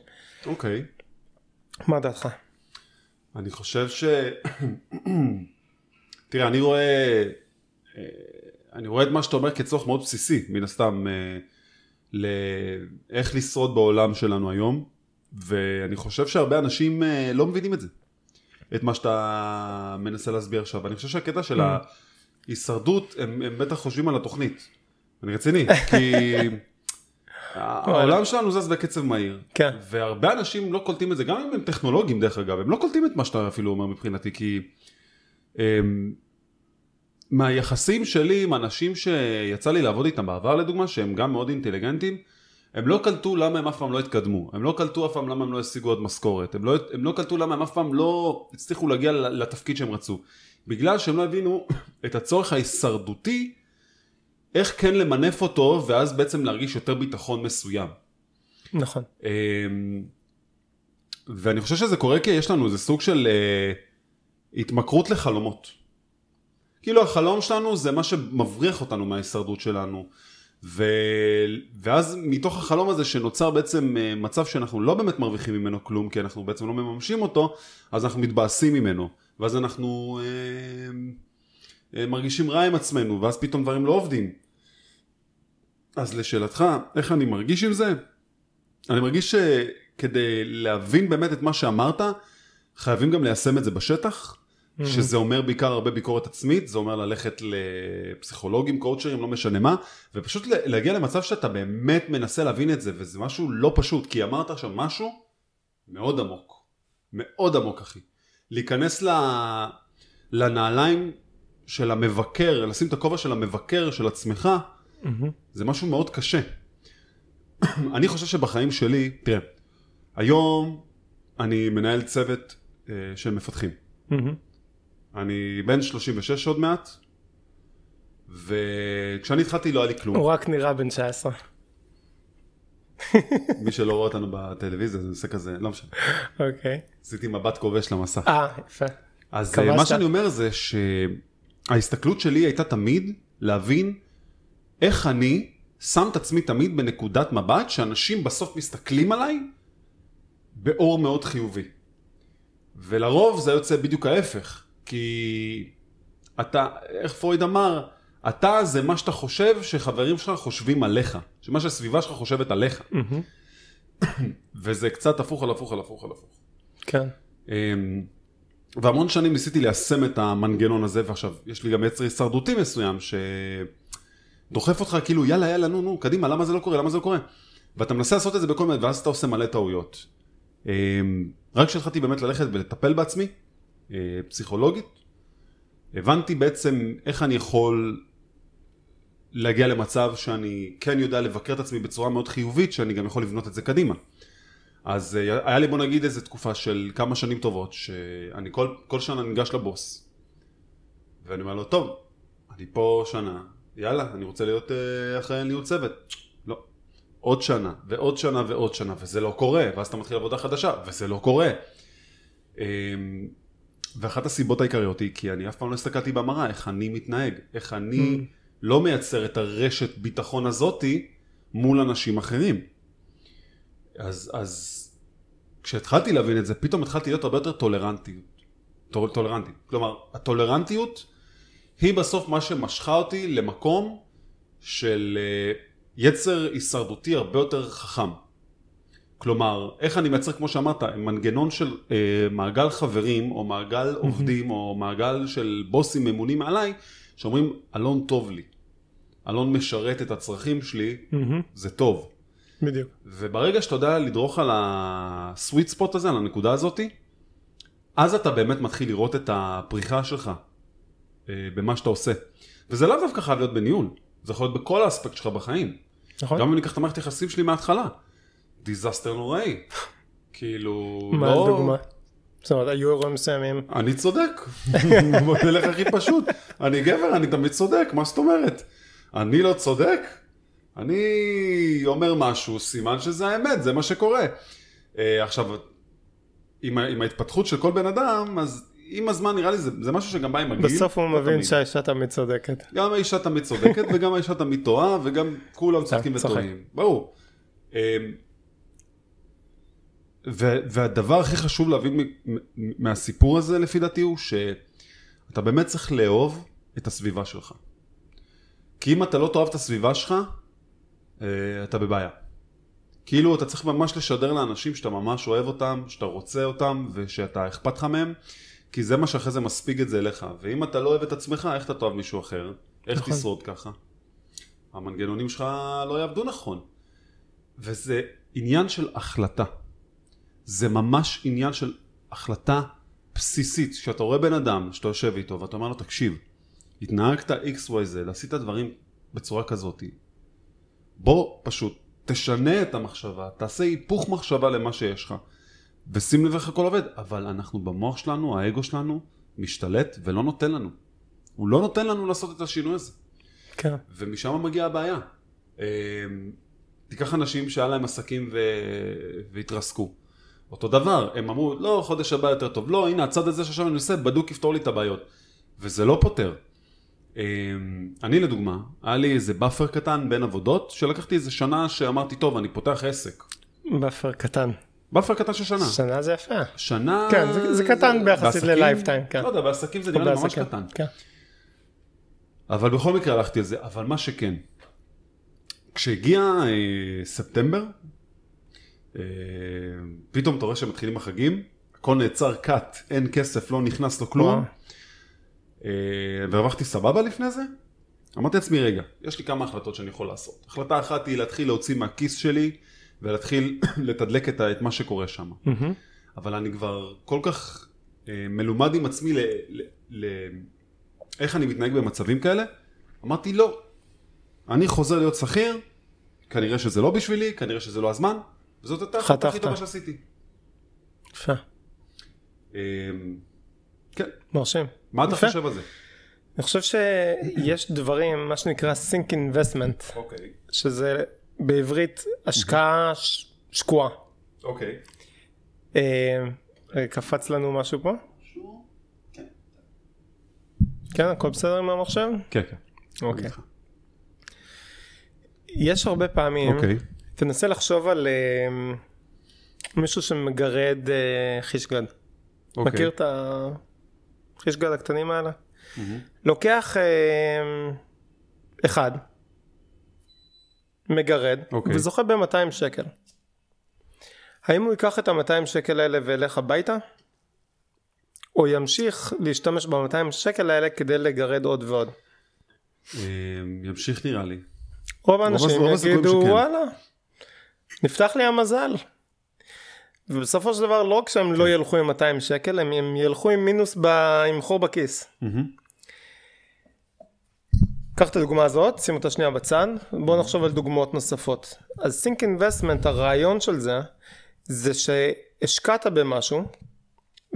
Speaker 1: אוקיי. Okay.
Speaker 2: מה דעתך?
Speaker 1: אני חושב ש... [clears throat] תראה, אני רואה... אה, אני רואה את מה שאתה אומר כצורך מאוד בסיסי, מן הסתם, אה, לאיך לשרוד בעולם שלנו היום, ואני חושב שהרבה אנשים אה, לא מבינים את זה, את מה שאתה מנסה להסביר עכשיו. אני חושב שהקטע של mm. ההישרדות, הם, הם בטח חושבים על התוכנית. אני רציני, [laughs] כי... העולם שלנו זז בקצב מהיר,
Speaker 2: כן.
Speaker 1: והרבה אנשים לא קולטים את זה, גם אם הם טכנולוגים דרך אגב, הם לא קולטים את מה שאתה אפילו אומר מבחינתי, כי הם, אמ, מהיחסים שלי עם אנשים שיצא לי לעבוד איתם בעבר לדוגמה, שהם גם מאוד אינטליגנטים, הם לא קלטו למה הם אף פעם לא התקדמו, הם לא קלטו אף פעם למה הם לא השיגו עוד משכורת, הם לא, הם לא קלטו למה הם אף פעם לא הצליחו להגיע לתפקיד שהם רצו, בגלל שהם לא הבינו את הצורך ההישרדותי איך כן למנף אותו, ואז בעצם להרגיש יותר ביטחון מסוים.
Speaker 2: נכון.
Speaker 1: אמ, ואני חושב שזה קורה כי יש לנו איזה סוג של אה, התמכרות לחלומות. כאילו החלום שלנו זה מה שמבריח אותנו מההישרדות שלנו. ו... ואז מתוך החלום הזה שנוצר בעצם אה, מצב שאנחנו לא באמת מרוויחים ממנו כלום, כי אנחנו בעצם לא מממשים אותו, אז אנחנו מתבאסים ממנו. ואז אנחנו אה, אה, מרגישים רע עם עצמנו, ואז פתאום דברים לא עובדים. אז לשאלתך, איך אני מרגיש עם זה? אני מרגיש שכדי להבין באמת את מה שאמרת, חייבים גם ליישם את זה בשטח, mm-hmm. שזה אומר בעיקר הרבה ביקורת עצמית, זה אומר ללכת לפסיכולוגים, קואוצ'רים, לא משנה מה, ופשוט להגיע למצב שאתה באמת מנסה להבין את זה, וזה משהו לא פשוט, כי אמרת עכשיו משהו מאוד עמוק, מאוד עמוק אחי. להיכנס ל... לנעליים של המבקר, לשים את הכובע של המבקר של עצמך, Mm-hmm. זה משהו מאוד קשה. אני חושב שבחיים שלי, תראה, היום אני מנהל צוות אה, של מפתחים. Mm-hmm. אני בן 36 עוד מעט, וכשאני התחלתי לא היה לי כלום.
Speaker 2: הוא רק נראה בן 19.
Speaker 1: מי שלא רואה אותנו בטלוויזיה זה עושה כזה, לא משנה.
Speaker 2: אוקיי.
Speaker 1: Okay. עשיתי מבט כובש למסך.
Speaker 2: אה, יפה.
Speaker 1: אז אה, מה שאני אומר זה שההסתכלות שלי הייתה תמיד להבין איך אני שם את עצמי תמיד בנקודת מבט שאנשים בסוף מסתכלים עליי באור מאוד חיובי. ולרוב זה יוצא בדיוק ההפך, כי אתה, איך פרויד אמר, אתה זה מה שאתה חושב שחברים שלך חושבים עליך, שמה שהסביבה שלך חושבת עליך. Mm-hmm. [coughs] וזה קצת הפוך על הפוך על הפוך על הפוך.
Speaker 2: כן.
Speaker 1: אמ, והמון שנים ניסיתי ליישם את המנגנון הזה, ועכשיו יש לי גם יצר הישרדותי מסוים, ש... דוחף אותך כאילו יאללה יאללה נו נו קדימה למה זה לא קורה למה זה לא קורה ואתה מנסה לעשות את זה בכל מיני ואז אתה עושה מלא טעויות. אמ, רק כשהתחלתי באמת ללכת ולטפל בעצמי אה, פסיכולוגית הבנתי בעצם איך אני יכול להגיע למצב שאני כן יודע לבקר את עצמי בצורה מאוד חיובית שאני גם יכול לבנות את זה קדימה. אז אה, היה לי בוא נגיד איזה תקופה של כמה שנים טובות, שאני כל, כל שנה ניגש לבוס, ואני אומר לו, טוב, אני פה שנה, יאללה, אני רוצה להיות אה, אחראי ניהול צוות. לא. עוד שנה, ועוד שנה, ועוד שנה, וזה לא קורה, ואז אתה מתחיל עבודה חדשה, וזה לא קורה. אמ, ואחת הסיבות העיקריות היא כי אני אף פעם לא הסתכלתי במראה איך אני מתנהג, איך אני
Speaker 2: Mm.
Speaker 1: לא מייצר את הרשת ביטחון הזאתי מול אנשים אחרים. אז, אז כשהתחלתי להבין את זה, פתאום התחלתי להיות הרבה יותר טולרנטי. טול, טולרנטי. כלומר, הטולרנטיות היא בסוף מה שמשכה אותי למקום של אה, יצר הישרדותי הרבה יותר חכם. כלומר, איך אני מייצר, כמו שאמרת, מנגנון של אה, מעגל חברים, או מעגל עובדים, או מעגל של בוסים ממונים מעליי, שאומרים, אלון טוב לי. אלון משרת את הצרכים שלי,
Speaker 2: מהמם,
Speaker 1: זה טוב.
Speaker 2: בדיוק.
Speaker 1: וברגע שאתה יודע לדרוך על ה sweet spot הזה, על הנקודה הזאתי, אז אתה באמת מתחיל לראות את הפריחה שלך במה שאתה עושה. וזה לאו דווקא חייב להיות בניהול, זה יכול להיות בכל האספקט שלך בחיים.
Speaker 2: נכון?
Speaker 1: גם אם אני אקח את המערכת יחסים שלי מההתחלה, disaster נוראי. כאילו,
Speaker 2: מה
Speaker 1: לא...
Speaker 2: הדוגמה? זאת אומרת, היו אירועים מסוימים.
Speaker 1: אני צודק, [laughs] נלך הכי פשוט. אני גבר, אני תמיד צודק, מה זאת אומרת? אני לא צודק? אני אומר משהו, סימן שזה האמת, זה מה שקורה. אה, עכשיו, עם, עם ההתפתחות של כל בן אדם, אז עם הזמן נראה לי זה, זה משהו שגם בא עם הגיל.
Speaker 2: בסוף הוא מבין. שהאישה תמיד צודקת.
Speaker 1: גם האישה תמיד צודקת וגם האישה תמיד טועה וגם כולם צודקים
Speaker 2: צוחק.
Speaker 1: וטועים. ברור. אמ, והדבר הכי חשוב להבין מהסיפור הזה לפי דעתי הוא שאתה באמת צריך לאהוב את הסביבה שלך. כי אם אתה לא תאהב את הסביבה שלך, אה, אתה בבעיה. כאילו אתה צריך ממש לשדר לאנשים שאתה ממש אוהב אותם, שאתה רוצה אותם ושאתה אכפת לך מהם, כי זה מה שאחרי זה מספיק את זה אליך. ואם אתה לא אוהב את עצמך, איך אתה תאהב מישהו אחר? איך
Speaker 2: נכון.
Speaker 1: תשרוד ככה? המנגנונים שלך לא יעבדו נכון. וזה עניין של החלטה. זה ממש עניין של החלטה בסיסית. כשאתה רואה בן אדם שאתה יושב איתו ואתה אומר לו, תקשיב, התנהגת XYZ, עשית דברים בצורה כזאת, בוא פשוט תשנה את המחשבה, תעשה היפוך מחשבה למה שיש לך, ושים לב איך הכל עובד, אבל אנחנו במוח שלנו, האגו שלנו, משתלט ולא נותן לנו. הוא לא נותן לנו לעשות את השינוי הזה.
Speaker 2: כן.
Speaker 1: ומשם מגיעה הבעיה. אה, תיקח אנשים שהיה להם עסקים ו... והתרסקו. אותו דבר, הם אמרו, לא, חודש הבא יותר טוב. לא, הנה, הצד הזה שעכשיו אני עושה, בדוק יפתור לי את הבעיות. וזה לא פותר. אה, אני לדוגמה, היה לי איזה buffer קטן בין עבודות, שלקחתי איזה שנה שאמרתי, טוב, אני פותח עסק.
Speaker 2: buffer קטן.
Speaker 1: buffer קטן של שנה.
Speaker 2: שנה זה יפה.
Speaker 1: שנה...
Speaker 2: כן, זה- זה קטן ביחסית
Speaker 1: בעסקים-
Speaker 2: ל lifetime, כן.
Speaker 1: לא יודע, בעסקים זה נראה לי ממש קטן.
Speaker 2: כן.
Speaker 1: אבל בכל מקרה הלכתי על זה, אבל מה שכן, כשהגיע אה, ספטמבר, אה, פתאום אתה רואה שמתחילים החגים, הכל נעצר cut, אין כסף, לא נכנס לו כלום,
Speaker 2: וואו.
Speaker 1: אה, והרווחתי סבבה לפני זה, אמרתי לעצמי, רגע, יש לי כמה החלטות שאני יכול לעשות. החלטה אחת היא להתחיל להוציא מהכיס שלי, ולהתחיל [clears throat] לתדלק את, את מה שקורה שם.
Speaker 2: מהמם.
Speaker 1: אבל אני כבר כל כך אה, מלומד עם עצמי ל, ל, ל, איך אני מתנהג במצבים כאלה, אמרתי לא. אני חוזר להיות שכיר, כנראה שזה לא בשבילי, כנראה שזה לא הזמן, וזאת הייתה החלטה הכי. טובה שעשיתי.
Speaker 2: יפה.
Speaker 1: אה, כן,
Speaker 2: מרשים.
Speaker 1: מה אתה
Speaker 2: יפה.
Speaker 1: חושב על זה?
Speaker 2: אני חושב שיש דברים, מה שנקרא sync investment,
Speaker 1: אוקיי,
Speaker 2: שזה בעברית השקעה ש- שקועה.
Speaker 1: אוקיי.
Speaker 2: אה, רגע, קפץ לנו משהו פה? כן, הכל בסדר עם המחשב?
Speaker 1: כן, כן.
Speaker 2: אוקיי. יש הרבה פעמים,
Speaker 1: אוקיי.
Speaker 2: תנסה לחשוב על אה, מישהו שמגרד אה, חישגד.
Speaker 1: אוקיי.
Speaker 2: מכיר את החישגד הקטנים האלה? לוקח אה, אחד, מגרד,
Speaker 1: אוקיי.
Speaker 2: וזוכה ב-200 שקל. האם הוא ייקח את ה-200 שקל האלה וילך הביתה? או ימשיך להשתמש ב-200 שקל האלה כדי לגרד עוד ועוד?
Speaker 1: אה, ימשיך נראה לי.
Speaker 2: רוב האנשים יגידו. וואלה, נפתח לי המזל. ובסופו של דבר לא רק שהם
Speaker 1: כן.
Speaker 2: לא ילכו עם 200 שקל, הם, ילכו עם מינוס, ב, עם חור בכיס. קח את הדוגמה הזאת, שים אותה שנייה בצד, בואו נחשוב על דוגמאות נוספות. אז סינק אינבסטמנט, הרעיון של זה, זה שהשקעת במשהו,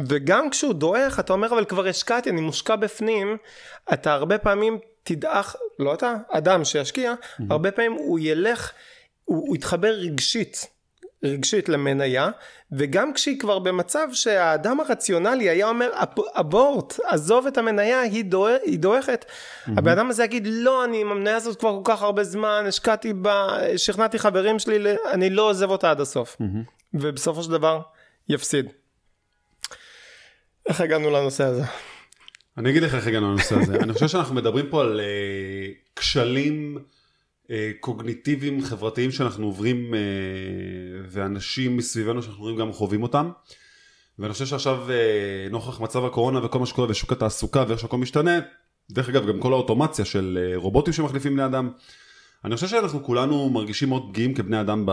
Speaker 2: וגם כשהוא דועך, אתה אומר, אבל כבר השקעתי, אני מושקע בפנים, אתה הרבה פעמים תדעך, לא אתה, אדם שישקיע, mm-hmm. הרבה פעמים הוא ילך, הוא, הוא יתחבר רגשית. רגשית למניה, וגם כשהיא כבר במצב שהאדם הרציונלי היה אומר אבורט, עזוב את המניה, היא, דוע, היא דועכת, mm-hmm. הבן אדם הזה יגיד לא, אני עם המניה הזאת כבר כל כך הרבה זמן, השקעתי בה, שכנעתי חברים שלי, אני לא עוזב אותה עד הסוף. Mm-hmm. ובסופו של דבר יפסיד. איך הגענו לנושא הזה?
Speaker 1: אני אגיד לך איך הגענו לנושא הזה. אני חושב שאנחנו מדברים פה על uh, כשלים קוגניטיביים חברתיים שאנחנו עוברים uh, ואנשים מסביבנו שאנחנו רואים גם חווים אותם. ואני חושב שעכשיו uh, נוכח מצב הקורונה וכל מה שקורה בשוק התעסוקה ואיך שהכל משתנה, דרך אגב גם כל האוטומציה של רובוטים שמחליפים בני אדם. אני חושב שאנחנו כולנו מרגישים מאוד פגיעים כבני אדם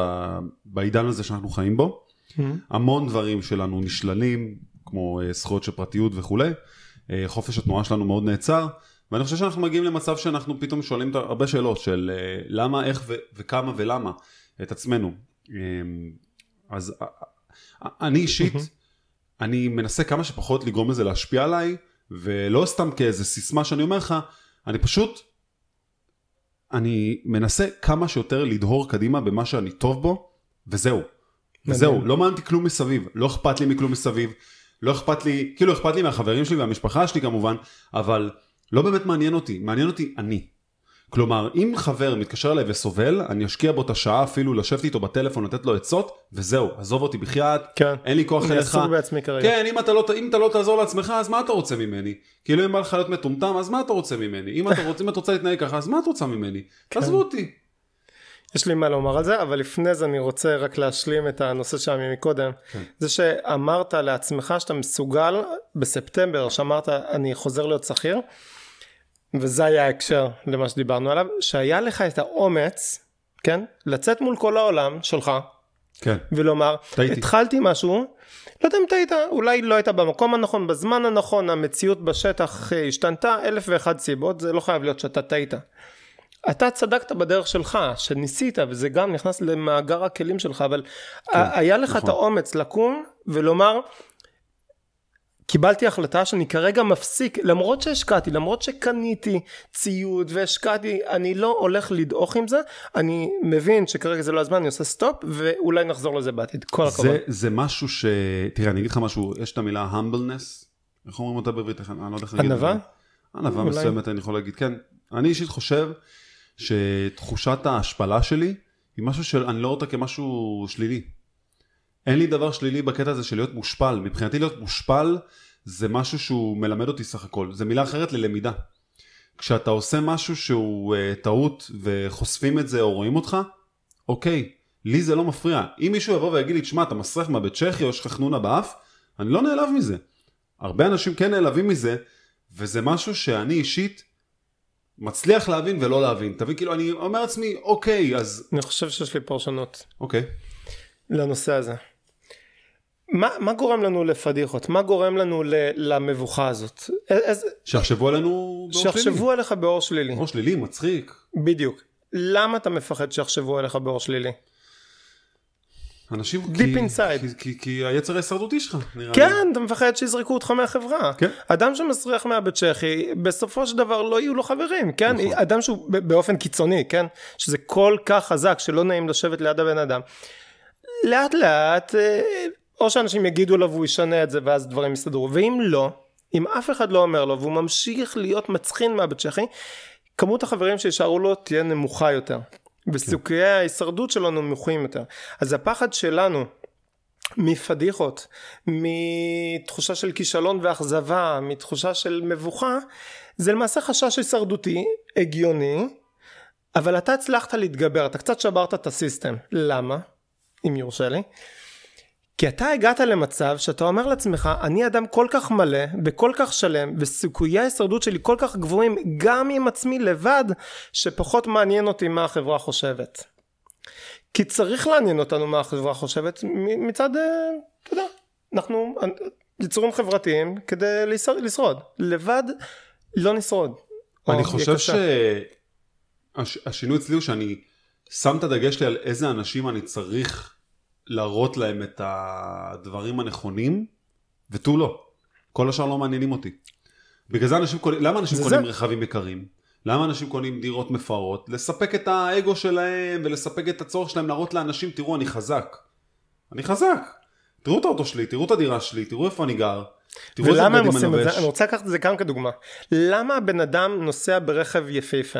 Speaker 1: בעידן הזה שאנחנו חיים בו. Mm-hmm. המון דברים שלנו נשללים, כמו אה, זכויות של פרטיות וכולי. אה, חופש התנועה שלנו מאוד נעצר. ואני חושב שאנחנו מגיעים למצב שאנחנו פתאום שואלים הרבה שאלות של אה, למה, איך ו- וכמה ולמה את עצמנו. אז אני אישית. [laughs] אני מנסה כמה שפחות לגרום לזה להשפיע עליי, ולא סתם כאיזה סיסמה שאני אומר לך, אני פשוט אני מנסה כמה שיותר לדהור קדימה במה שאני טוב בו, וזהו. וזהו, לא מעניין כלום מסביב, לא אכפת לי מכלום מסביב, לא אכפת לי, כאילו אכפת לי מהחברים שלי והמשפחה שלי כמובן, אבל לא באמת מעניין אותי, מעניין אותי אני. כלומר, אם חבר מתקשר אליי וסובל, אני אשקיע בו את השעה אפילו לשבת איתו בטלפון, לתת לו עצות, וזהו, עזוב אותי בחייאת, כן. אין לי כוח אליך. אני עסוק
Speaker 2: בעצמי כרגע.
Speaker 1: כן, אם אתה, לא, אם אתה לא תעזור לעצמך, אז מה אתה רוצה ממני? כאילו אם בא לך להיות מטומטם, אז מה אתה רוצה ממני? אם, אתה רוצה, אם את רוצה להתנהג ככה, אז מה את רוצה ממני? כן. תעזבו אותי.
Speaker 2: יש לי מה לומר על זה, אבל לפני זה אני רוצה רק להשלים את הנושא שלנו מקודם. כן. זה שאמרת לעצמך שאתה מסוגל, בספטמבר, שאמרת אני חוזר להיות שכיר, וזה היה ההקשר למה שדיברנו עליו, שהיה לך את האומץ, כן, לצאת מול כל העולם שלך,
Speaker 1: כן.
Speaker 2: ולומר, טעיתי. התחלתי משהו, לא יודע אם טעית, אולי לא היית במקום הנכון, בזמן הנכון, המציאות בשטח אה, השתנתה, אלף ואחד סיבות, זה לא חייב להיות שאתה טעית. אתה צדקת בדרך שלך, שניסית, וזה גם נכנס למאגר הכלים שלך, אבל כן, היה לך נכון. את האומץ לקום ולומר, קיבלתי החלטה שאני כרגע מפסיק, למרות שהשקעתי, למרות שקניתי ציוד והשקעתי, אני לא הולך לדעוך עם זה, אני מבין שכרגע זה לא הזמן, אני עושה סטופ, ואולי נחזור לזה בעתיד. כל הכבוד.
Speaker 1: זה, זה משהו ש... תראה, אני אגיד לך משהו, יש את המילה humbleness, איך אומרים אותה בעברית? אני לא יודע איך להגיד.
Speaker 2: ענווה?
Speaker 1: ענווה מסוימת, אני יכול להגיד, כן. אני אישית חושב שתחושת ההשפלה שלי היא משהו שאני לא רואה אותה כמשהו שלילי. אין לי דבר שלילי בקטע הזה של להיות מושפל. מבחינתי להיות מושפל זה משהו שהוא מלמד אותי סך הכל. זה מילה אחרת ללמידה. כשאתה עושה משהו שהוא uh, טעות וחושפים את זה או רואים אותך, אוקיי, לי זה לא מפריע. אם מישהו יבוא ויגיד לי, תשמע, אתה מסריח מה בית צ'כי או יש לך חנונה באף, אני לא נעלב מזה. הרבה אנשים כן נעלבים מזה, וזה משהו שאני אישית מצליח להבין ולא להבין. תבין, כאילו, אני אומר לעצמי, אוקיי, אז...
Speaker 2: אני חושב שיש לי פרשנות.
Speaker 1: אוקיי.
Speaker 2: לנושא הזה. מה, מה גורם לנו לפדיחות? מה גורם לנו ל, למבוכה הזאת?
Speaker 1: איזה... שיחשבו עלינו באור
Speaker 2: שלילי. שיחשבו עליך באור שלילי.
Speaker 1: באור שלילי, מצחיק.
Speaker 2: בדיוק. למה אתה מפחד שיחשבו עליך באור שלילי?
Speaker 1: אנשים
Speaker 2: Deep כי, inside.
Speaker 1: כי, כי, כי היצר ההישרדותי שלך,
Speaker 2: נראה כן, לי. כן, אתה מפחד שיזרקו אותך מהחברה. כן. אדם שמסריח מהבית צ'כי, בסופו של דבר לא יהיו לו חברים, כן? נכון. אדם שהוא באופן קיצוני, כן? שזה כל כך חזק, שלא נעים לשבת ליד הבן אדם. לאט לאט, אה, או שאנשים יגידו לו והוא ישנה את זה ואז דברים יסתדרו, ואם לא, אם אף אחד לא אומר לו והוא ממשיך להיות מצחין מהבית צ'כי, כמות החברים שישארו לו תהיה נמוכה יותר. וסיכויי כן. ההישרדות שלו נמוכים יותר. אז הפחד שלנו מפדיחות, מתחושה של כישלון ואכזבה, מתחושה של מבוכה, זה למעשה חשש הישרדותי, הגיוני, אבל אתה הצלחת להתגבר, אתה קצת שברת את הסיסטם. למה? אם יורשה לי. כי אתה הגעת למצב שאתה אומר לעצמך, אני אדם כל כך מלא וכל כך שלם וסיכויי ההישרדות שלי כל כך גבוהים גם עם עצמי לבד, שפחות מעניין אותי מה החברה חושבת. כי צריך לעניין אותנו מה החברה חושבת מצד, אה, אתה יודע, אנחנו יצורים חברתיים כדי לשרוד. לבד לא נשרוד.
Speaker 1: אני חושב שהשינוי אצלי הוא שאני שם את הדגש לי על איזה אנשים אני צריך להראות להם את הדברים הנכונים, ותו לא. כל השאר לא מעניינים אותי. בגלל זה אנשים קונים, למה אנשים קונים
Speaker 2: זה.
Speaker 1: רכבים יקרים? למה אנשים קונים דירות מפוארות? לספק את האגו שלהם ולספק את הצורך שלהם להראות לאנשים, תראו, אני חזק. אני חזק. תראו את האוטו שלי, תראו את הדירה שלי, תראו איפה אני גר. תראו איזה
Speaker 2: ולמה הם
Speaker 1: בגדים
Speaker 2: עושים את
Speaker 1: לובש.
Speaker 2: זה? אני רוצה לקחת את זה גם כדוגמה. למה הבן אדם נוסע ברכב יפהפה?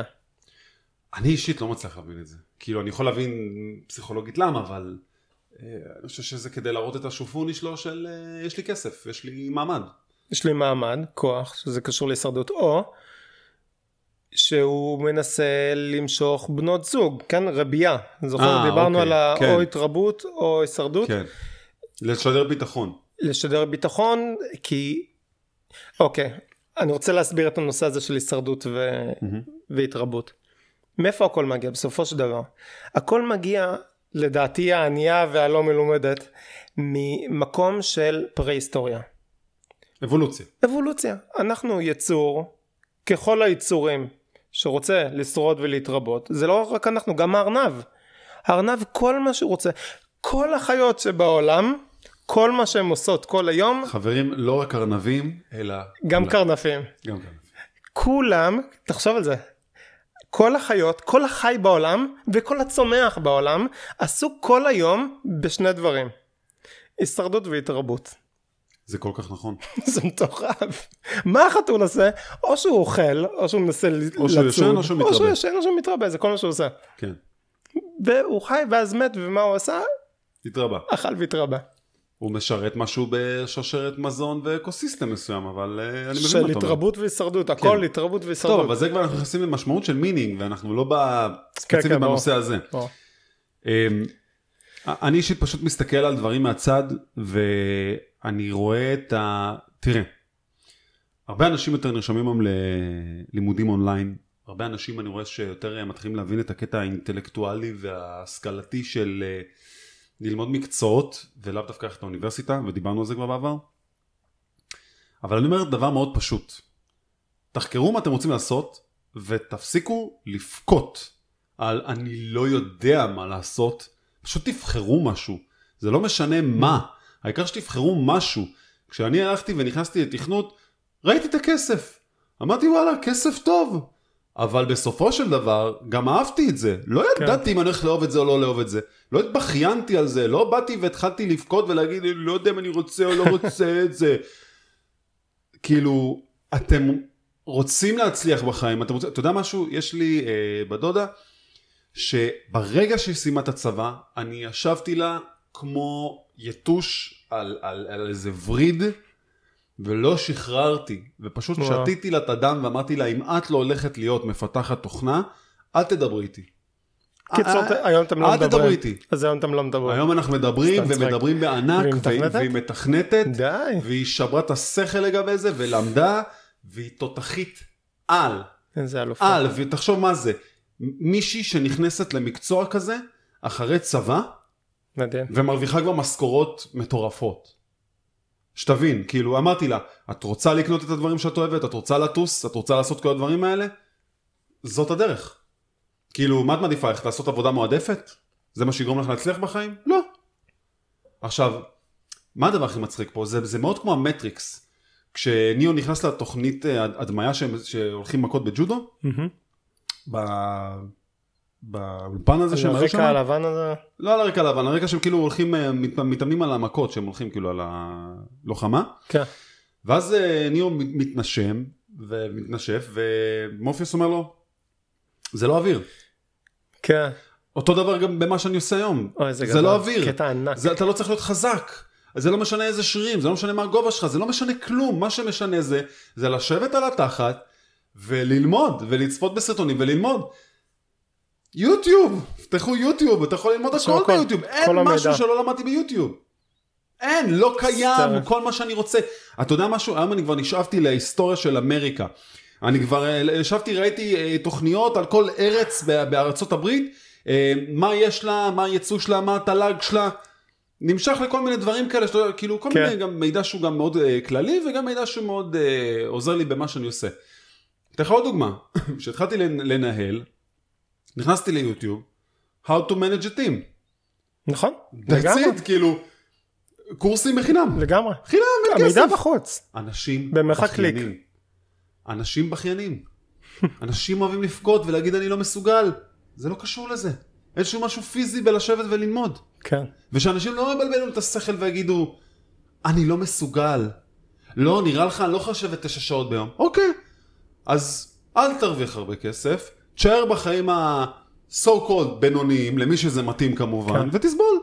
Speaker 1: אני אישית לא מצליח להבין את זה. כאילו, אני יכול להבין פסיכולוגית למה, אבל אני חושב שזה כדי להראות את השופוני שלו של אה, יש לי כסף, יש לי מעמד.
Speaker 2: יש לי מעמד, כוח, שזה קשור להישרדות, או שהוא מנסה למשוך בנות זוג, כן? רבייה. זוכר,
Speaker 1: אה,
Speaker 2: דיברנו
Speaker 1: אוקיי,
Speaker 2: על
Speaker 1: כן.
Speaker 2: או התרבות או הישרדות.
Speaker 1: כן. לשדר ביטחון.
Speaker 2: לשדר ביטחון, כי... אוקיי, אני רוצה להסביר את הנושא הזה של הישרדות ו... והתרבות. מאיפה הכל מגיע בסופו של דבר? הכל מגיע, לדעתי הענייה והלא מלומדת, ממקום של פרה-היסטוריה.
Speaker 1: אבולוציה.
Speaker 2: אבולוציה. אנחנו יצור, ככל היצורים, שרוצה לשרוד ולהתרבות. זה לא רק אנחנו, גם הארנב. הארנב, כל מה שהוא רוצה. כל החיות שבעולם, כל מה שהן עושות כל היום,
Speaker 1: חברים, לא רק ארנבים, אלא...
Speaker 2: גם
Speaker 1: כולם.
Speaker 2: קרנפים.
Speaker 1: גם קרנפים.
Speaker 2: כולם, תחשוב על זה, כל החיות, כל החי בעולם וכל הצומח בעולם עסוק כל היום בשני דברים. הישרדות והתרבות.
Speaker 1: זה כל כך נכון. [laughs]
Speaker 2: זה מטורף. מה החתול עושה? או שהוא אוכל, או שהוא מנסה לצוד.
Speaker 1: או שהוא ישן, או שהוא
Speaker 2: או שהוא
Speaker 1: מתרבה.
Speaker 2: ישן או שהוא מתרבה, זה כל מה שהוא עושה.
Speaker 1: כן.
Speaker 2: והוא חי ואז מת, ומה הוא עשה?
Speaker 1: התרבה.
Speaker 2: אכל והתרבה.
Speaker 1: הוא משרת משהו בשרשרת מזון ו ecosystem מסוים, אבל אה, אני מבין
Speaker 2: של
Speaker 1: מה אתה אומר.
Speaker 2: התרבות והישרדות, הכל
Speaker 1: כן.
Speaker 2: התרבות
Speaker 1: טוב,
Speaker 2: והישרדות.
Speaker 1: אבל זה כבר אנחנו נכנסים למשמעות של meaning, ואנחנו לא ספציפית
Speaker 2: כן, ברור.
Speaker 1: בנושא הזה.
Speaker 2: או,
Speaker 1: אמ, אני אישית פשוט מסתכל על דברים מהצד, ואני רואה את ה... תראה, הרבה אנשים יותר נרשמים היום ללימודים אונליין, הרבה אנשים אני רואה שיותר אה, מתחילים להבין את הקטע האינטלקטואלי וההשכלתי של אה, ללמוד מקצועות, ולאו דווקא ללכת לאוניברסיטה, ודיברנו על זה כבר בעבר. אבל אני אומר דבר מאוד פשוט, תחקרו מה אתם רוצים לעשות, ותפסיקו לבכות על אני לא יודע מה לעשות, פשוט תבחרו משהו, זה לא משנה מה, העיקר שתבחרו משהו. כשאני הלכתי ונכנסתי לתכנות, ראיתי את הכסף, אמרתי וואלה, כסף טוב, אבל בסופו של דבר גם אהבתי את זה, לא ידעתי אם אני הולך לאהוב את זה או לא לאהוב את זה, לא התבכיינתי על זה, לא באתי והתחלתי לבכות ולהגיד לא יודע אם אני רוצה או לא [laughs] רוצה את זה. כאילו, אתם רוצים להצליח בחיים, אתם רוצים, אתה יודע משהו? יש לי אה, בדודה, שברגע שהיא סיימה את הצבא, אני ישבתי לה כמו יתוש על, על, על איזה וריד, ולא שחררתי, ופשוט
Speaker 2: וואו.
Speaker 1: שתיתי לה את הדם ואמרתי לה, אם את לא הולכת להיות מפתחת תוכנה, אל תדברי איתי.
Speaker 2: קיצור,
Speaker 1: אה,
Speaker 2: היום אתם לא
Speaker 1: אל תדברי
Speaker 2: מדברים.
Speaker 1: איתי.
Speaker 2: אז היום אתם לא מדברים.
Speaker 1: היום אנחנו מדברים. ומדברים בענק,
Speaker 2: והיא מתכנתת?
Speaker 1: והיא שברה את השכל לגבי זה, ולמדה, והיא תותחית על.
Speaker 2: איזה אלופה.
Speaker 1: על, ותחשוב מה זה, מישהי שנכנסת למקצוע כזה, אחרי צבא,
Speaker 2: מדהים.
Speaker 1: ומרוויחה כבר משכורות מטורפות. שתבין, כאילו אמרתי לה, את רוצה לקנות את הדברים שאת אוהבת, את רוצה לטוס, את רוצה לעשות כל הדברים האלה? זאת הדרך. כאילו, מה את מעדיפה, איך לעשות עבודה מועדפת? זה מה שיגרום לך להצליח בחיים? לא. עכשיו, מה הדבר הכי מצחיק פה? זה, זה מאוד כמו המטריקס. כשניאו נכנס לתוכנית אה, הדמיה שהם, שהולכים מכות בג'ודו,
Speaker 2: מהמם.
Speaker 1: ב- באולפן הזה שהם היו
Speaker 2: הרקע
Speaker 1: שם,
Speaker 2: הלבן הזה.
Speaker 1: לא על הרקע הלבן, על הרקע שהם כאילו הולכים, אה, מת- מתאמנים על המכות, שהם הולכים כאילו על הלוחמה,
Speaker 2: כן.
Speaker 1: ואז אה, ניאו מת- מתנשם ומתנשף, ומופיוס אומר לו, זה לא אוויר.
Speaker 2: כן.
Speaker 1: אותו דבר גם במה שאני עושה היום,
Speaker 2: אוי, זה
Speaker 1: זה. לא אוויר,
Speaker 2: קטע ענק.
Speaker 1: זה, אתה לא צריך להיות חזק, זה לא משנה איזה שרירים, זה לא משנה מה הגובה שלך, זה לא משנה כלום, מה שמשנה זה, זה לשבת על התחת וללמוד, ולצפות בסרטונים וללמוד. יוטיוב, פתחו יוטיוב, אתה יכול ללמוד הכל ביוטיוב, אין משהו. שלא למדתי ביוטיוב. אין, לא קיים. כל מה שאני רוצה. אתה יודע משהו? היום אני כבר נשאבתי להיסטוריה של אמריקה. אני כבר אה, ישבתי, ראיתי אה, תוכניות על כל ארץ בארצות הברית, אה, מה יש לה, מה הייצוא שלה, מה התל"ג שלה. נמשך לכל מיני דברים כאלה, שאתה כאילו כל
Speaker 2: כן.
Speaker 1: מיני גם מידע שהוא גם מאוד אה, כללי וגם מידע שהוא מאוד אה, עוזר לי במה שאני עושה. אתן לך עוד דוגמה, [laughs] כשהתחלתי לנ- לנהל, נכנסתי ליוטיוב, How to manage a team.
Speaker 2: נכון,
Speaker 1: That's
Speaker 2: לגמרי,
Speaker 1: it, כאילו, קורסים בחינם.
Speaker 2: לגמרי.
Speaker 1: חינם, אין
Speaker 2: המידע
Speaker 1: כסף.
Speaker 2: בחוץ.
Speaker 1: אנשים. בכיינים. אנשים בכיינים. אנשים אוהבים לבכות ולהגיד אני לא מסוגל. זה לא קשור לזה. אין שום משהו פיזי בלשבת וללמוד.
Speaker 2: כן.
Speaker 1: ושאנשים לא יבלבלו את השכל ויגידו, אני לא מסוגל. לא, נראה לך, אני לא יכול לשבת תשע שעות ביום. אוקיי, אז אל תרוויח הרבה כסף, תשאר בחיים ה-so called בינוניים, למי שזה מתאים כמובן,
Speaker 2: כן.
Speaker 1: ותסבול.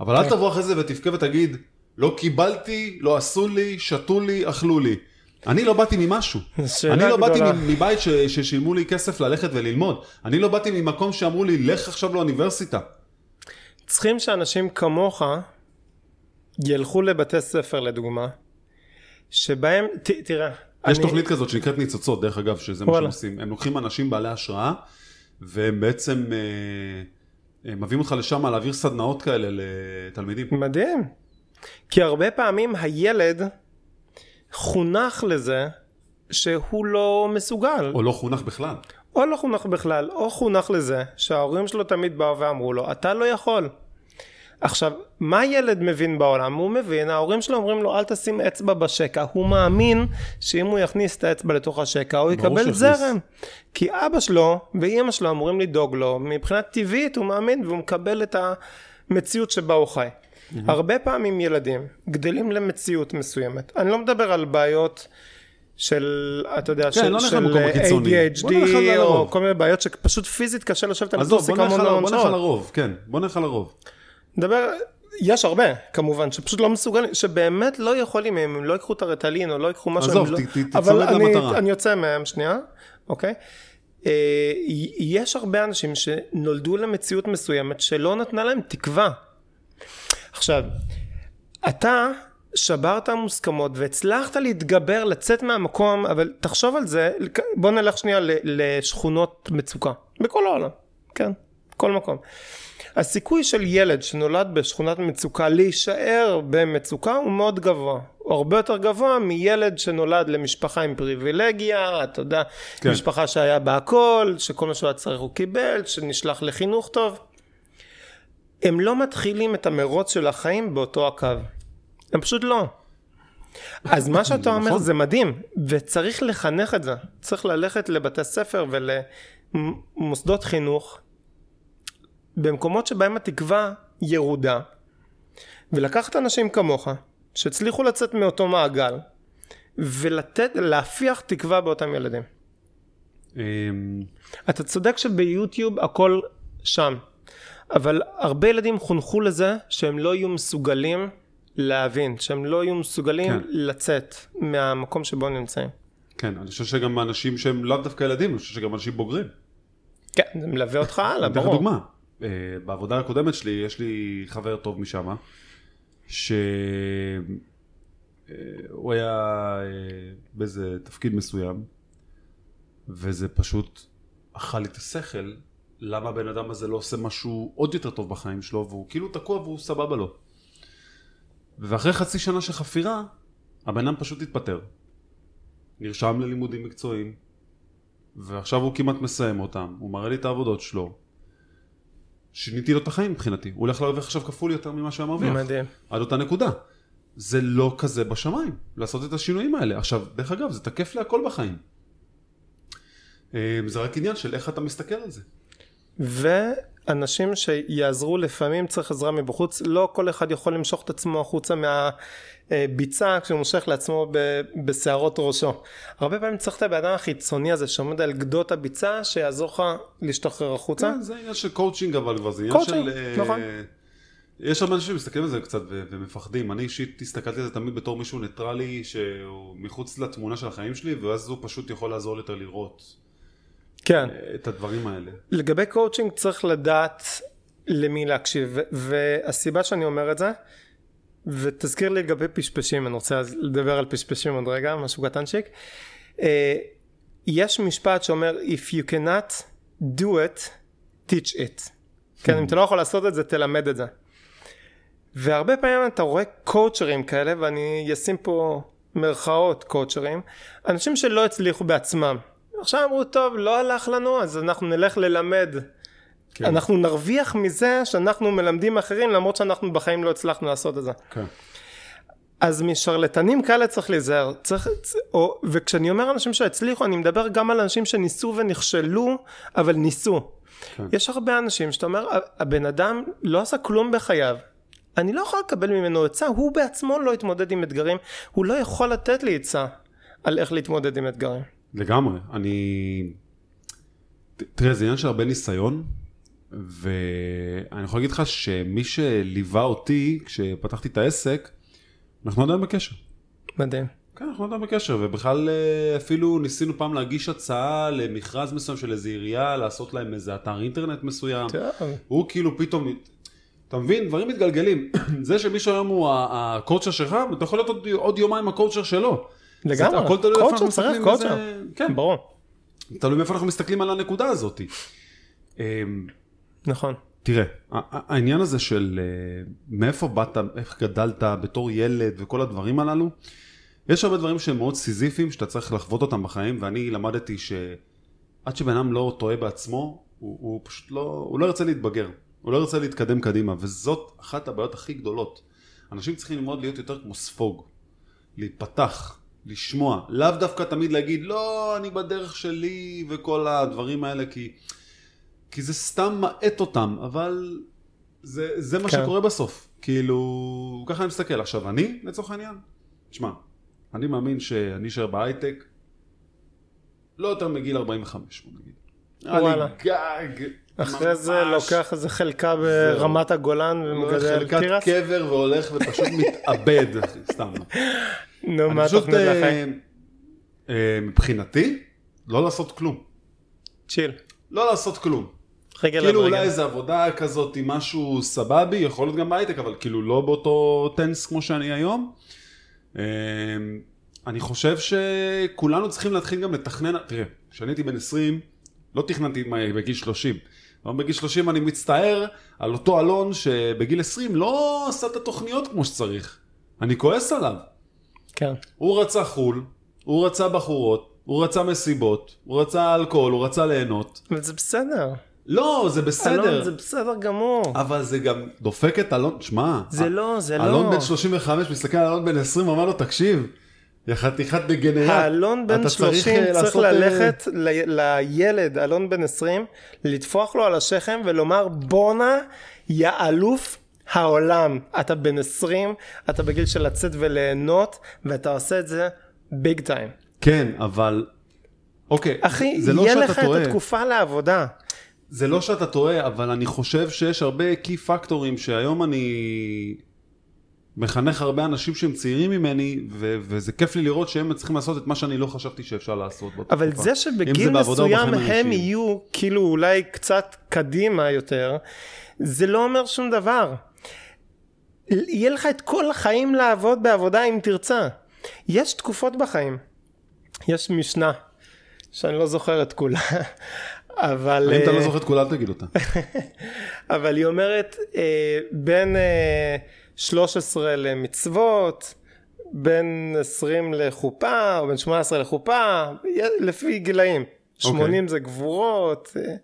Speaker 1: אבל אל
Speaker 2: כן.
Speaker 1: תבוא אחרי זה ותבכה ותגיד, לא קיבלתי, לא עשו לי, שתו לי, אכלו לי. אני לא באתי ממשהו. [laughs] אני לא באתי
Speaker 2: גדולה.
Speaker 1: מבית ש- ששילמו לי כסף ללכת וללמוד. אני לא באתי ממקום שאמרו לי, לך עכשיו לאוניברסיטה.
Speaker 2: צריכים שאנשים כמוך ילכו לבתי ספר לדוגמה, שבהם, ת, תראה,
Speaker 1: יש תוכנית כזאת שנקראת ניצוצות, דרך אגב, שזה מה שהם
Speaker 2: וואלה.
Speaker 1: עושים. הם לוקחים אנשים בעלי השראה, והם בעצם אה, הם מביאים אותך לשם להעביר סדנאות כאלה לתלמידים.
Speaker 2: מדהים. כי הרבה פעמים הילד חונך לזה שהוא לא מסוגל,
Speaker 1: או לא חונך בכלל.
Speaker 2: או לא חונך בכלל, או חונך לזה שההורים שלו תמיד באו ואמרו לו, אתה לא יכול. עכשיו, מה ילד מבין בעולם? הוא מבין, ההורים שלו אומרים לו אל תשים אצבע בשקע, הוא מאמין שאם הוא יכניס את האצבע לתוך השקע הוא יקבל. זרם. כי אבא שלו ואימא שלו אמורים לדאוג לו, מבחינה טבעית הוא מאמין והוא מקבל את המציאות שבה הוא חי. הרבה פעמים ילדים גדלים למציאות מסוימת. אני לא מדבר על בעיות של, אתה יודע, של,
Speaker 1: לא
Speaker 2: של. ADHD או. כל מיני בעיות שפשוט פיזית קשה לשבת על
Speaker 1: עזוב, בוא נלך
Speaker 2: המון
Speaker 1: על-
Speaker 2: המון
Speaker 1: בוא נלך
Speaker 2: שעות.
Speaker 1: על הרוב, כן, בוא נלך על הרוב.
Speaker 2: נדבר, יש הרבה כמובן שפשוט לא מסוגלים, שבאמת לא יכולים, אם הם לא ייקחו את הרטלין או לא ייקחו משהו,
Speaker 1: עזוב,
Speaker 2: לא...
Speaker 1: תצמד
Speaker 2: אבל אני,
Speaker 1: למטרה.
Speaker 2: אני יוצא מהם שנייה, אוקיי? אה, יש הרבה אנשים שנולדו למציאות מסוימת שלא נתנה להם תקווה. עכשיו, אתה שברת מוסכמות והצלחת להתגבר, לצאת מהמקום, אבל תחשוב על זה, בוא נלך שנייה לשכונות מצוקה, בכל העולם, כן? כל מקום. הסיכוי של ילד שנולד בשכונת מצוקה להישאר במצוקה הוא מאוד גבוה. הוא הרבה יותר גבוה מילד שנולד למשפחה עם פריבילגיה, אתה יודע,
Speaker 1: כן.
Speaker 2: משפחה שהיה בה הכל, שכל מה שהוא היה צריך הוא קיבל, שנשלח לחינוך טוב. הם לא מתחילים את המרוץ של החיים באותו הקו. הם פשוט לא. אז מה שאתה אומר
Speaker 1: נכון.
Speaker 2: זה מדהים, וצריך לחנך את זה. צריך ללכת לבתי ספר ולמוסדות חינוך, במקומות שבהם התקווה ירודה, ולקחת אנשים כמוך, שהצליחו לצאת מאותו מעגל, ולתת, להפיח תקווה באותם ילדים.
Speaker 1: אמ,
Speaker 2: אתה צודק שביוטיוב הכל שם, אבל הרבה ילדים חונכו לזה שהם לא יהיו מסוגלים להבין, שהם לא יהיו מסוגלים
Speaker 1: כן.
Speaker 2: לצאת מהמקום שבו הם נמצאים.
Speaker 1: כן, אני חושב שגם אנשים שהם לאו דווקא ילדים, אני חושב שגם אנשים בוגרים.
Speaker 2: כן, זה מלווה אותך הלאה,
Speaker 1: אני אתן לך
Speaker 2: ברור.
Speaker 1: דוגמה. אה, בעבודה הקודמת שלי, יש לי חבר טוב משם, שהוא היה אה, באיזה תפקיד מסוים, וזה פשוט אכל לי את השכל, למה הבן אדם הזה לא עושה משהו עוד יותר טוב בחיים שלו, והוא כאילו תקוע והוא סבבה לו. ואחרי חצי שנה של חפירה, הבן אדם פשוט התפטר. נרשם ללימודים מקצועיים, ועכשיו הוא כמעט מסיים אותם, הוא מראה לי את העבודות שלו. שיניתי לו את החיים מבחינתי, הוא הולך להרוויח עכשיו כפול יותר ממה שהיה מרוויח.
Speaker 2: מדהים.
Speaker 1: עד אותה נקודה. זה לא כזה בשמיים, לעשות את השינויים האלה. עכשיו, דרך אגב, זה תקף להכל בחיים. אה, זה רק עניין של איך אתה מסתכל על זה.
Speaker 2: ואנשים שיעזרו לפעמים צריך עזרה מבחוץ, לא כל אחד יכול למשוך את עצמו החוצה מהביצה כשהוא מושך לעצמו ב- בשערות ראשו. הרבה פעמים צריך את הבן אדם החיצוני הזה שעומד על גדות הביצה שיעזור לך להשתחרר החוצה.
Speaker 1: כן, זה עניין של קואוצ'ינג אבל כבר, זה עניין
Speaker 2: קואוצ'ינג,
Speaker 1: של... אה,
Speaker 2: נכון.
Speaker 1: יש הרבה אנשים שמסתכלים על זה קצת ו- ומפחדים. אני אישית הסתכלתי על זה תמיד בתור מישהו ניטרלי שהוא מחוץ לתמונה של החיים שלי, ואז הוא פשוט יכול לעזור יותר לראות
Speaker 2: כן.
Speaker 1: אה, את הדברים האלה.
Speaker 2: לגבי קואוצ'ינג צריך לדעת למי להקשיב והסיבה שאני אומר את זה ותזכיר לי לגבי פשפשים אני רוצה לדבר על פשפשים עוד רגע משהו קטנצ'יק אה, יש משפט שאומר if you cannot do it teach it כן אם אתה לא יכול לעשות את זה תלמד את זה והרבה פעמים אתה רואה קואוצ'רים כאלה ואני אשים פה מרכאות קואוצ'רים אנשים שלא הצליחו בעצמם עכשיו אמרו טוב לא הלך לנו אז אנחנו נלך ללמד
Speaker 1: כן.
Speaker 2: אנחנו נרוויח מזה שאנחנו מלמדים אחרים למרות שאנחנו בחיים לא הצלחנו לעשות את זה.
Speaker 1: כן.
Speaker 2: אז משרלטנים כאלה צריך להיזהר. צריך, או, וכשאני אומר אנשים שהצליחו, אני מדבר גם על אנשים שניסו ונכשלו, אבל ניסו.
Speaker 1: כן.
Speaker 2: יש הרבה אנשים שאתה אומר, הבן אדם לא עשה כלום בחייו. אני לא יכול לקבל ממנו עצה, הוא בעצמו לא התמודד עם אתגרים, הוא לא יכול לתת לי עצה על איך להתמודד עם אתגרים.
Speaker 1: לגמרי. אני... תראה, זה עניין של הרבה ניסיון, ואני יכול להגיד לך שמי שליווה אותי כשפתחתי את העסק, אנחנו עדיין בקשר.
Speaker 2: מדהים.
Speaker 1: כן, אנחנו עדיין בקשר, ובכלל אה, אפילו ניסינו פעם להגיש הצעה למכרז מסוים של איזו עירייה, לעשות להם איזה אתר אינטרנט מסוים.
Speaker 2: טוב.
Speaker 1: הוא כאילו פתאום, אתה מבין, דברים מתגלגלים. [clears throat] זה שמישהו היום הוא ה- הקואוצ'ר שלך, אתה יכול להיות עוד, עוד יומיים הקואוצ'ר שלו.
Speaker 2: לגמרי.
Speaker 1: הכל תלוי איפה אנחנו מסתכלים. בזה- כן,
Speaker 2: ברור.
Speaker 1: תלוי מאיפה אנחנו מסתכלים על הנקודה הזאת. אמ,
Speaker 2: נכון.
Speaker 1: תראה, העניין הזה של אה, מאיפה באת, איך גדלת בתור ילד וכל הדברים הללו, יש הרבה דברים שהם מאוד סיזיפיים שאתה צריך לחוות אותם בחיים, ואני למדתי שעד שבן אדם לא טועה בעצמו, הוא, הוא פשוט לא, הוא לא ירצה להתבגר, הוא לא ירצה להתקדם קדימה, וזאת אחת הבעיות הכי גדולות. אנשים צריכים ללמוד להיות יותר כמו ספוג, להיפתח, לשמוע, לאו דווקא תמיד להגיד, לא, אני בדרך שלי וכל הדברים האלה, כי... כי זה סתם מאט אותם, אבל זה, זה מה
Speaker 2: כן.
Speaker 1: שקורה בסוף. כאילו, ככה אני מסתכל. עכשיו, אני, לצורך העניין, תשמע, אני מאמין שאני אשאר בהייטק לא יותר מגיל 45, בוא נגיד.
Speaker 2: וואלה.
Speaker 1: גג.
Speaker 2: אחרי זה
Speaker 1: ממש.
Speaker 2: לוקח איזה חלקה ברמת הגולן ומגדל
Speaker 1: חלקת
Speaker 2: תירס.
Speaker 1: קבר והולך ופשוט מתאבד, סתם. [laughs]
Speaker 2: נו, מה התוכנית
Speaker 1: אה,
Speaker 2: לחיים?
Speaker 1: אה, מבחינתי, לא לעשות כלום.
Speaker 2: צ'יל.
Speaker 1: לא לעשות כלום.
Speaker 2: רגל
Speaker 1: כאילו. אולי איזה עבודה כזאת עם משהו סבבי, יכול להיות גם בהייטק, אבל כאילו לא באותו טנס כמו שאני היום. אמ, אני חושב שכולנו צריכים להתחיל גם לתכנן, תראה, כשאני הייתי בן 20, לא תכננתי מה- בגיל 30. אבל בגיל 30 אני מצטער על אותו אלון שבגיל 20 לא עשה את התוכניות כמו שצריך. אני כועס עליו.
Speaker 2: כן.
Speaker 1: הוא רצה חו"ל, הוא רצה בחורות, הוא רצה מסיבות, הוא רצה אלכוהול, הוא רצה ליהנות.
Speaker 2: אבל זה בסדר.
Speaker 1: לא, זה בסדר.
Speaker 2: אלון, זה בסדר גמור.
Speaker 1: אבל זה גם דופק את אלון, שמע,
Speaker 2: זה לא, זה לא.
Speaker 1: אלון בן 35 מסתכל על אלון בן 20 ואומר לו תקשיב, יא חתיכת דגנרט,
Speaker 2: האלון בן
Speaker 1: אתה
Speaker 2: 30
Speaker 1: אה,
Speaker 2: צריך
Speaker 1: אה,
Speaker 2: ללכת ל- לילד, אלון בן 20, לטפוח לו על השכם ולומר בואנה, יא אלוף העולם. אתה בן 20, אתה בגיל של לצאת וליהנות, ואתה עושה את זה ביג טיים.
Speaker 1: כן, אבל, אוקיי,
Speaker 2: אחי,
Speaker 1: זה לא
Speaker 2: יהיה
Speaker 1: שאתה
Speaker 2: לך את
Speaker 1: טועה,
Speaker 2: התקופה לעבודה.
Speaker 1: זה לא שאתה טועה, אבל אני חושב שיש הרבה key פקטורים שהיום אני מחנך הרבה אנשים שהם צעירים ממני, ו- וזה כיף לי לראות שהם צריכים לעשות את מה שאני לא חשבתי שאפשר לעשות באותה
Speaker 2: אבל. זה שבגיל
Speaker 1: או
Speaker 2: מסוים הם
Speaker 1: האישיים.
Speaker 2: יהיו כאילו אולי קצת קדימה יותר, זה לא אומר שום דבר. יהיה לך את כל החיים לעבוד בעבודה אם תרצה. יש תקופות בחיים. יש משנה, שאני לא זוכר את כולה, [laughs] אבל...
Speaker 1: אם אתה לא
Speaker 2: אה,
Speaker 1: זוכר את כולה, אל תגיד אותה. [laughs]
Speaker 2: אבל היא אומרת אה, בין אה, 13 למצוות, בין 20 לחופה, או בין 18 לחופה, לפי גילאים. 80 זה גבורות, אה,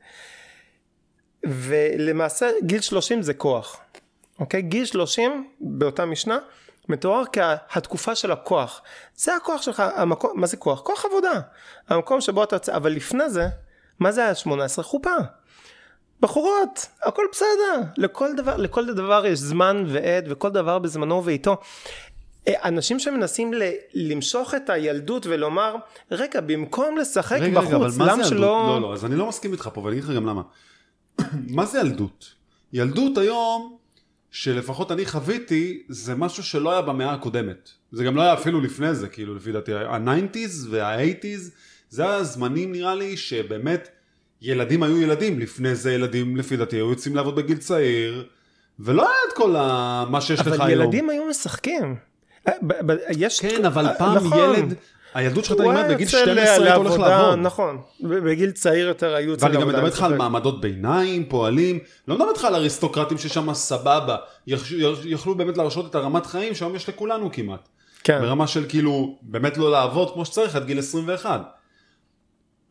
Speaker 2: ולמעשה גיל 30 זה כוח. אוקיי? גיל 30 באותה משנה מתואר כהתקופה של הכוח. זה הכוח שלך, המקום, מה זה כוח? כוח עבודה. המקום שבו אתה יוצא, אבל לפני זה, מה זה היה 18? חופה. בחורות, הכל בסדר, לכל דבר, לכל דבר יש זמן ועד וכל דבר בזמנו ובעיתו. אה, אנשים שמנסים ל- למשוך את הילדות ולומר, רגע, במקום לשחק
Speaker 1: רגע,
Speaker 2: בחוץ,
Speaker 1: רגע, אבל מה
Speaker 2: למה
Speaker 1: זה ילדות?
Speaker 2: שלא...
Speaker 1: לא, לא, אז אני לא מסכים איתך פה, ואני אגיד לך גם למה. [clears throat] מה זה ילדות? ילדות היום, שלפחות אני חוויתי, זה משהו שלא היה במאה הקודמת. זה גם לא היה אפילו לפני זה, כאילו, לפי דעתי. ה-90's וה-80's, זה היה זמנים נראה לי שבאמת ילדים היו ילדים. לפני זה ילדים, לפי דעתי, היו יוצאים לעבוד בגיל צעיר, ולא היה את כל ה... מה שיש לך היום.
Speaker 2: אבל ילדים היו משחקים. אה, יש...
Speaker 1: כן, אבל
Speaker 2: אה,
Speaker 1: פעם
Speaker 2: נכון.
Speaker 1: ילד, הילדות שלך אתה
Speaker 2: הוא
Speaker 1: נגמרת בגיל
Speaker 2: יוצא
Speaker 1: 12 היית הולך
Speaker 2: לעבודה,
Speaker 1: לעבוד.
Speaker 2: נכון. בגיל צעיר יותר היו יוצאים
Speaker 1: ואני גם
Speaker 2: לעבודה.
Speaker 1: מדבר איתך על. מעמדות ביניים, פועלים, לא מדבר איתך על אריסטוקרטים ששם סבבה, יכ- יכלו באמת להרשות את הרמת חיים שהיום יש לכולנו כמעט.
Speaker 2: כן.
Speaker 1: ברמה של כאילו, באמת לא לעבוד כמו שצריך עד גיל 21.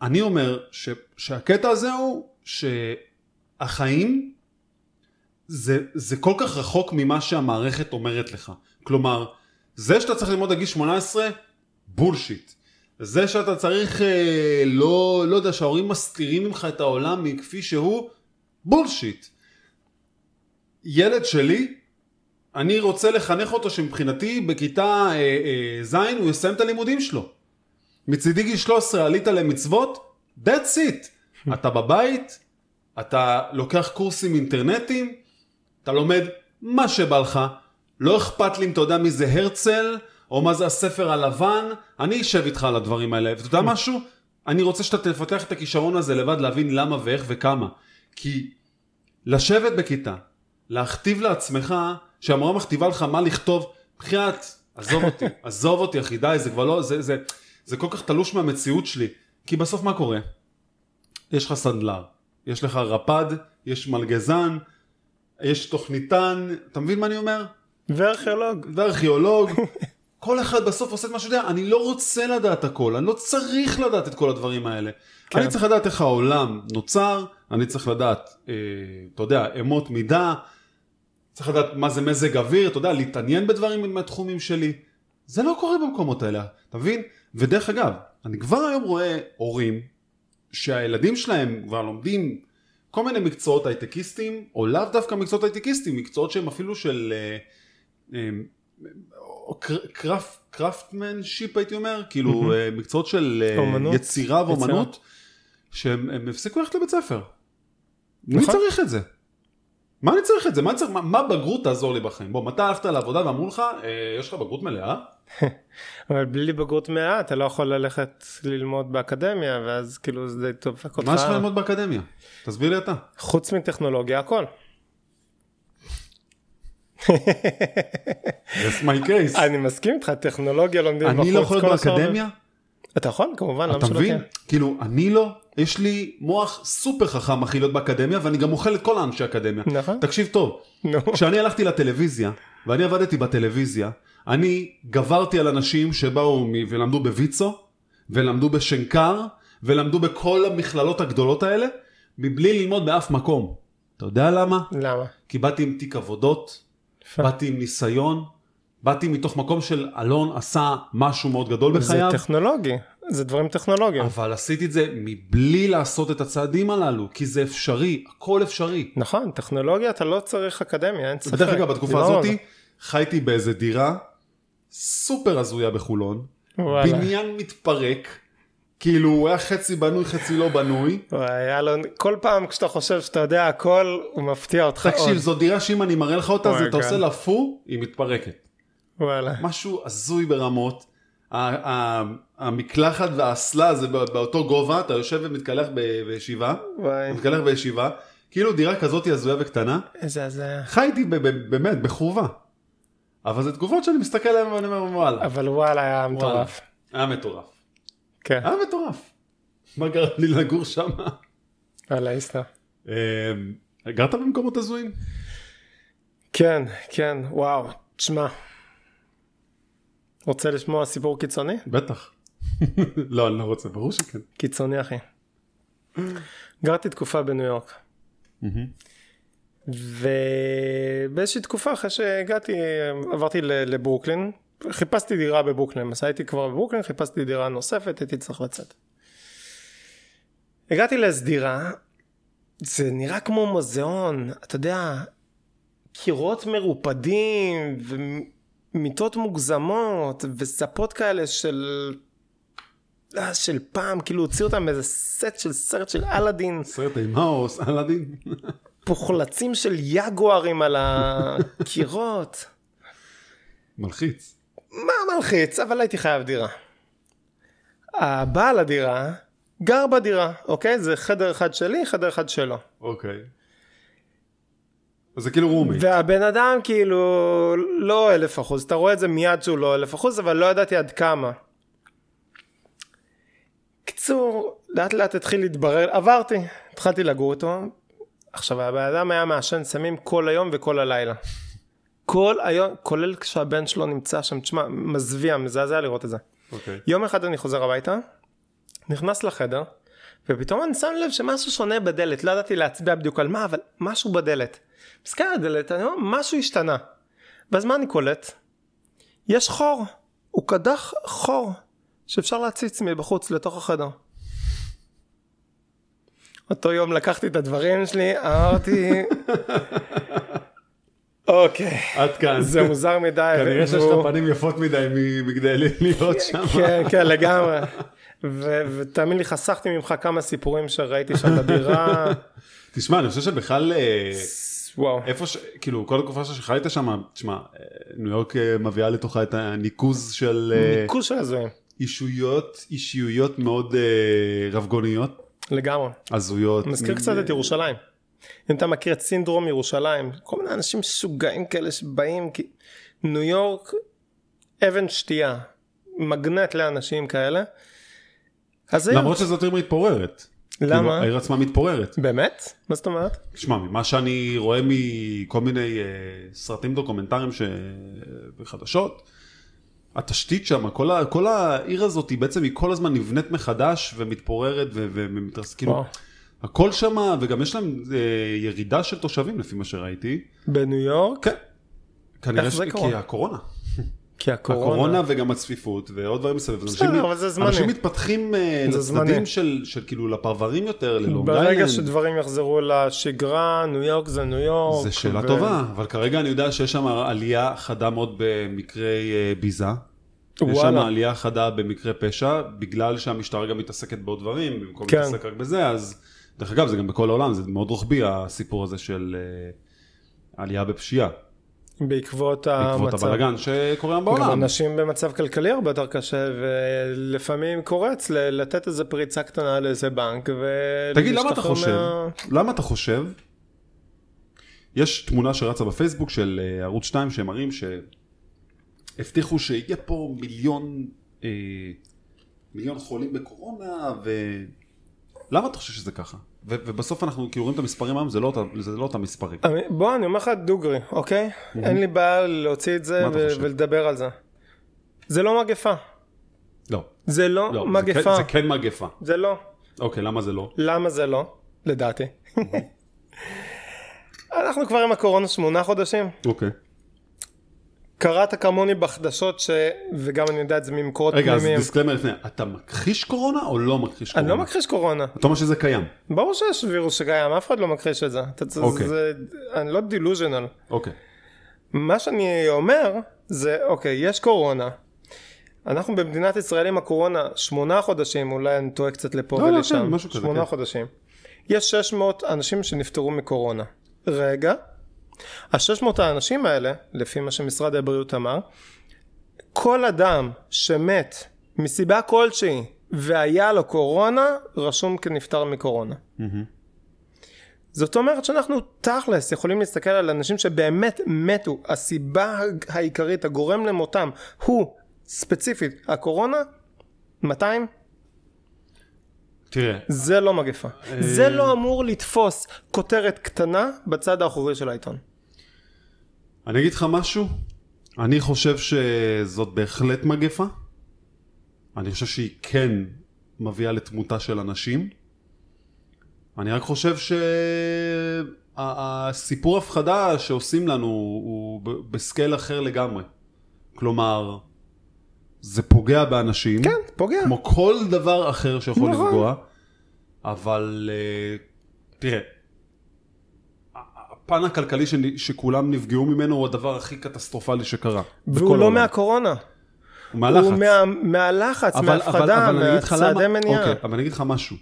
Speaker 1: אני אומר ש, שהקטע הזה הוא החיים זה, זה כל כך רחוק ממה שהמערכת אומרת לך. כלומר, זה שאתה צריך ללמוד עד גיל 18, בולשיט. זה שאתה צריך, אה, לא, לא יודע, שההורים מסתירים ממך את העולם מכפי שהוא, בולשיט. ילד שלי, אני רוצה לחנך אותו שמבחינתי בכיתה אה, אה, ז' הוא יסיים את הלימודים שלו. מצידי גיל 13 עלית למצוות, that's it. [laughs] אתה בבית, אתה לוקח קורסים אינטרנטיים, אתה לומד מה שבא לך, לא אכפת לי אם אתה יודע מי זה הרצל, או מה זה הספר הלבן, אני אשב איתך על הדברים האלה. ואתה יודע משהו? אני רוצה שאתה תפתח את הכישרון הזה לבד להבין למה ואיך וכמה. כי לשבת בכיתה, להכתיב לעצמך, שהמורה מכתיבה לך מה לכתוב, בחייאת, עזוב אותי, [laughs] עזוב אותי אחי, די, זה כבר לא, זה, זה, זה כל כך תלוש מהמציאות שלי. כי בסוף מה קורה? יש לך סנדלר, יש לך רפד, יש מלגזן, יש תוכניתן, אתה מבין מה אני אומר?
Speaker 2: וארכיאולוג.
Speaker 1: וארכיאולוג. [laughs] כל אחד בסוף עושה את מה שהוא יודע, אני לא רוצה לדעת הכל, אני לא צריך לדעת את כל הדברים האלה. כן. אני צריך לדעת איך העולם נוצר, אני צריך לדעת, אה, אתה יודע, אמות מידה, צריך לדעת מה זה מזג אוויר, אתה יודע, להתעניין בדברים מהתחומים שלי. זה לא קורה במקומות האלה, אתה מבין? ודרך אגב, אני כבר היום רואה הורים שהילדים שלהם כבר לומדים כל מיני מקצועות הייטקיסטים, או לאו דווקא מקצועות הייטקיסטים, מקצועות שהם אפילו של אה, אה, קרפ, קרפטמנשיפ הייתי אומר, כאילו אה, מקצועות של אה. יצירה ואומנות, שהם הם הפסיקו ללכת לבית ספר. מי
Speaker 2: נכון.
Speaker 1: צריך את זה? מה אני צריך את זה? מה, צריך, מה, מה בגרות תעזור לי בחיים? בוא, מתי הלכת לעבודה ואמרו לך, אה, יש לך בגרות מלאה? [laughs]
Speaker 2: אבל בלי בגרות מלאה אתה לא יכול ללכת ללמוד באקדמיה ואז כאילו זה די אותך.
Speaker 1: מה יש לך ללמוד באקדמיה? תסביר לי אתה.
Speaker 2: חוץ מטכנולוגיה הכל.
Speaker 1: That's my case.
Speaker 2: אני מסכים איתך טכנולוגיה לומדים בחוץ.
Speaker 1: אני לא יכול להיות באקדמיה?
Speaker 2: אתה יכול כמובן למה
Speaker 1: אתה מבין? כאילו, אני לא, יש לי מוח סופר חכם אחי להיות באקדמיה, ואני גם אוכל את כל האנשי אקדמיה.
Speaker 2: נכון.
Speaker 1: תקשיב טוב. כשאני הלכתי לטלוויזיה, ואני עבדתי בטלוויזיה, אני גברתי על אנשים שבאו ולמדו בוויצו, ולמדו בשנקר, ולמדו בכל המכללות הגדולות האלה, מבלי ללמוד באף מקום. אתה יודע למה?
Speaker 2: למה?
Speaker 1: כי באתי עם תיק עבודות. באתי עם ניסיון, באתי מתוך מקום של אלון עשה משהו מאוד גדול
Speaker 2: זה
Speaker 1: בחייו.
Speaker 2: טכנולוגי. זה דברים טכנולוגיים.
Speaker 1: אבל עשיתי את זה מבלי לעשות את הצעדים הללו, כי זה אפשרי, הכל אפשרי.
Speaker 2: נכון, טכנולוגיה אתה לא צריך אקדמיה, אין ספק.
Speaker 1: ודרך אגב, בתקופה
Speaker 2: על
Speaker 1: הזאת חייתי באיזה דירה סופר הזויה בחולון,
Speaker 2: וואלה.
Speaker 1: בניין מתפרק, כאילו הוא היה חצי בנוי, חצי לא בנוי.
Speaker 2: וואי, אלון, כל פעם כשאתה חושב שאתה יודע הכל, הוא מפתיע אותך עוד.
Speaker 1: תקשיב, זו דירה שאם אני מראה לך אותה, אתה עושה
Speaker 2: כן.
Speaker 1: לה פו, היא מתפרקת.
Speaker 2: וואלה.
Speaker 1: משהו הזוי ברמות. המקלחת והאסלה זה בא- באותו גובה, אתה יושב ומתקלח בישיבה,
Speaker 2: וואי,
Speaker 1: מתקלח בישיבה, כאילו דירה כזאת הזויה וקטנה,
Speaker 2: איזה הזיה.
Speaker 1: חייתי באמת בחורבה. אבל זה תגובות שאני מסתכל עליהן ואני אומר וואלה,
Speaker 2: אבל וואלה היה מטורף.
Speaker 1: היה מטורף.
Speaker 2: כן,
Speaker 1: היה מטורף. מה גרם לי לגור שם?
Speaker 2: וואלה איסטר.
Speaker 1: גרת במקומות הזויים?
Speaker 2: כן, כן, וואו, תשמע. רוצה לשמוע סיפור קיצוני?
Speaker 1: בטח. [laughs] לא, אני לא רוצה, ברור שכן.
Speaker 2: קיצוני אחי. גרתי תקופה בניו יורק. ובאיזושהי תקופה אחרי שהגעתי עברתי ל- לברוקלין חיפשתי דירה בברוקלין אז הייתי כבר בברוקלין חיפשתי דירה נוספת הייתי צריך לצאת. הגעתי לאיזו דירה זה נראה כמו מוזיאון אתה יודע קירות מרופדים ומיטות מוגזמות וספות כאלה של אה, של פעם כאילו הוציאו אותם מאיזה סט של סרט של אלאדין
Speaker 1: סרט אימה או אלאדין? [laughs]
Speaker 2: פוחלצים של יגוארים על הקירות.
Speaker 1: מלחיץ.
Speaker 2: מה מלחיץ, אבל הייתי חייב דירה. הבעל הדירה גר בדירה, אוקיי? זה חדר אחד שלי, חדר אחד שלו.
Speaker 1: אוקיי. אז זה כאילו רומי.
Speaker 2: והבן אדם כאילו לא אלף אחוז, אתה רואה את זה מיד שהוא לא אלף אחוז, אבל לא ידעתי עד כמה. קיצור, לאט לאט התחיל להתברר, עברתי, התחלתי לגור איתו. עכשיו הבן אדם היה מעשן סמים כל היום וכל הלילה. כל היום, כולל כשהבן שלו נמצא שם, תשמע, מזוויע, מזעזע לראות את זה.
Speaker 1: אוקיי.
Speaker 2: יום אחד אני חוזר הביתה, נכנס לחדר, ופתאום אני שם לב שמשהו שונה בדלת, לא ידעתי להצביע בדיוק על מה, אבל משהו בדלת. מסתכל על הדלת, אני אומר, משהו השתנה. ואז מה אני קולט? יש חור, הוא קדח חור, שאפשר להציץ מבחוץ לתוך החדר. אותו יום לקחתי את הדברים שלי, אמרתי, אוקיי,
Speaker 1: עד כאן.
Speaker 2: זה מוזר מדי.
Speaker 1: כנראה שיש לך פנים יפות מדי מכדי להיות שם.
Speaker 2: כן, כן, לגמרי. ותאמין לי, חסכתי ממך כמה סיפורים שראיתי שם בדירה. [laughs]
Speaker 1: תשמע, אני חושב שבכלל, אה,
Speaker 2: וואו.
Speaker 1: איפה ש... כאילו, כל התקופה שחיית שם, תשמע, אה, ניו יורק אה, מביאה לתוכה את הניקוז של
Speaker 2: ניקוז של הזויים.
Speaker 1: אישויות, אישיויות מאוד רבגוניות,
Speaker 2: לגמרי.
Speaker 1: הזויות.
Speaker 2: מזכיר קצת את ירושלים. אם אתה מכיר את סינדרום ירושלים, כל מיני אנשים משוגעים כאלה שבאים, כי ניו יורק, אבן שתייה, מגנט לאנשים כאלה. אז.
Speaker 1: למרות שזאת עיר מתפוררת. כאילו,
Speaker 2: למה?
Speaker 1: העיר עצמה מתפוררת.
Speaker 2: באמת? מה זאת אומרת?
Speaker 1: תשמע, ממה שאני רואה מכל מיני אה, סרטים דוקומנטריים ש... וחדשות, התשתית שם, כל, ה... כל העיר הזאת היא בעצם היא כל הזמן נבנית מחדש ומתפוררת ו... ומתרס... כאילו,
Speaker 2: וואו.
Speaker 1: הכל שם, וגם יש להם אה, ירידה של תושבים לפי מה שראיתי.
Speaker 2: בניו יורק?
Speaker 1: כן. כנראה ש... כי הקורונה. [laughs]
Speaker 2: כי הקורונה.
Speaker 1: הקורונה וגם הצפיפות ועוד דברים מסביב.
Speaker 2: בסדר, אבל זה זמני.
Speaker 1: אנשים מתפתחים אה, לצדדים. של, של כאילו לפרברים יותר, ללונג
Speaker 2: ברגע
Speaker 1: איילנד.
Speaker 2: שדברים יחזרו לשגרה, ניו יורק זה ניו יורק.
Speaker 1: זו שאלה
Speaker 2: ו-
Speaker 1: טובה, אבל כרגע אני יודע שיש שם עלייה חדה מאוד במקרי אה, ביזה. יש שם
Speaker 2: וואלה.
Speaker 1: עלייה חדה במקרי פשע, בגלל שהמשטרה גם מתעסקת בעוד דברים, במקום
Speaker 2: כן.
Speaker 1: להתעסק רק בזה, אז דרך אגב זה גם בכל העולם, זה מאוד רוחבי הסיפור הזה של אה, עלייה בפשיעה,
Speaker 2: בעקבות
Speaker 1: בעקבות
Speaker 2: המצב.
Speaker 1: הבלאגן שקורה היום
Speaker 2: גם
Speaker 1: בעולם.
Speaker 2: אנשים במצב כלכלי הרבה יותר קשה, ולפעמים קורץ לתת איזה פריצה קטנה לאיזה בנק, ו...
Speaker 1: תגיד, למה אתה חושב,
Speaker 2: מה-
Speaker 1: למה אתה חושב, יש תמונה שרצה בפייסבוק של אה, ערוץ 2 שהם מראים שהבטיחו שיהיה פה מיליון, אה, מיליון חולים בקורונה, ולמה אתה חושב שזה ככה? ו- ובסוף אנחנו כאילו רואים את המספרים היום, זה לא, זה לא אותם מספרים.
Speaker 2: אני- בוא, אני אומר לך דוגרי, אוקיי? אין לי בעיה להוציא את זה ו-? ולדבר על זה. זה לא מגפה.
Speaker 1: לא,
Speaker 2: זה לא
Speaker 1: לא, זה כן-
Speaker 2: מגפה.
Speaker 1: זה כן מגפה.
Speaker 2: זה לא.
Speaker 1: אוקיי, למה זה לא?
Speaker 2: למה זה לא? לדעתי. [laughs] אנחנו כבר עם הקורונה שמונה חודשים.
Speaker 1: אוקיי.
Speaker 2: קראת כמוני בחדשות ש... וגם אני יודע את זה ממקורות
Speaker 1: רגע, אז
Speaker 2: פנימיים.
Speaker 1: דיסקלמר לפני, אתה מכחיש קורונה או לא מכחיש
Speaker 2: אני
Speaker 1: קורונה?
Speaker 2: לא מכחיש קורונה.
Speaker 1: אתה אומר שזה קיים.
Speaker 2: ברור שיש וירוס שקיים, אף אחד לא מכחיש את זה. אתה, זה,
Speaker 1: אוקיי.
Speaker 2: זה, אני לא דילוז'נל.
Speaker 1: אוקיי.
Speaker 2: מה שאני אומר זה, אוקיי, יש קורונה. אנחנו במדינת ישראל עם הקורונה שמונה חודשים, אולי אני טועה קצת לפה
Speaker 1: לא, לא,
Speaker 2: ולשם.
Speaker 1: כן, משהו כזה,
Speaker 2: שמונה
Speaker 1: כן.
Speaker 2: חודשים. יש 600 אנשים שנפטרו מקורונה. רגע, ה-600 האנשים האלה, לפי מה שמשרד הבריאות אמר, כל אדם שמת מסיבה כלשהי והיה לו קורונה, רשום כנפטר מקורונה. זאת אומרת שאנחנו תכלס יכולים להסתכל על אנשים שבאמת מתו, הסיבה העיקרית, הגורם למותם, הוא ספציפית הקורונה, 200?
Speaker 1: תראה,
Speaker 2: זה לא מגפה. זה לא אמור לתפוס כותרת קטנה בצד האחורי של העיתון.
Speaker 1: אני אגיד לך משהו, אני חושב שזאת בהחלט מגפה. אני חושב שהיא כן מביאה לתמותה של אנשים. אני רק חושב שהסיפור הפחדה שעושים לנו הוא בסקייל אחר לגמרי. כלומר, זה פוגע באנשים.
Speaker 2: כן, פוגע.
Speaker 1: כמו כל דבר אחר שיכול
Speaker 2: נכון.
Speaker 1: לפגוע, אבל אה, תראה, הפן הכלכלי שנ- שכולם נפגעו ממנו הוא הדבר הכי קטסטרופלי שקרה.
Speaker 2: והוא לא
Speaker 1: העולם.
Speaker 2: מהקורונה.
Speaker 1: הוא מהלחץ.
Speaker 2: הוא מה, מהלחץ,
Speaker 1: אני אגיד לך למה-
Speaker 2: מהצעדי מניעה.
Speaker 1: אוקיי, אבל אני אגיד לך משהו.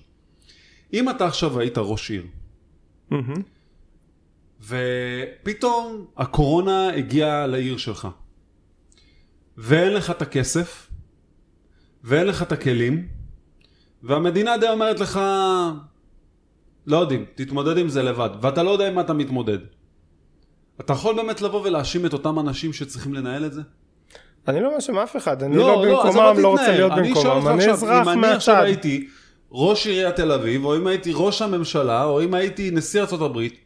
Speaker 1: אם אתה עכשיו היית ראש עיר,
Speaker 2: מהמם.
Speaker 1: ופתאום הקורונה הגיעה לעיר שלך, ואין לך את הכסף, ואין לך את הכלים, והמדינה די אומרת לך, לא יודעים, תתמודד עם זה לבד, ואתה לא יודע עם מה אתה מתמודד. אתה יכול באמת לבוא ולהאשים את אותם אנשים שצריכים לנהל את זה?
Speaker 2: אני לא מאשים אף אחד, אני
Speaker 1: לא,
Speaker 2: לא
Speaker 1: לא, אז
Speaker 2: במקומם,
Speaker 1: אבל
Speaker 2: לא רוצה. להיות
Speaker 1: אני
Speaker 2: במקומם, אני אזרח
Speaker 1: אם אני עכשיו
Speaker 2: מהצד.
Speaker 1: הייתי ראש עיריית תל אביב, או אם הייתי ראש הממשלה, או אם הייתי נשיא הברית,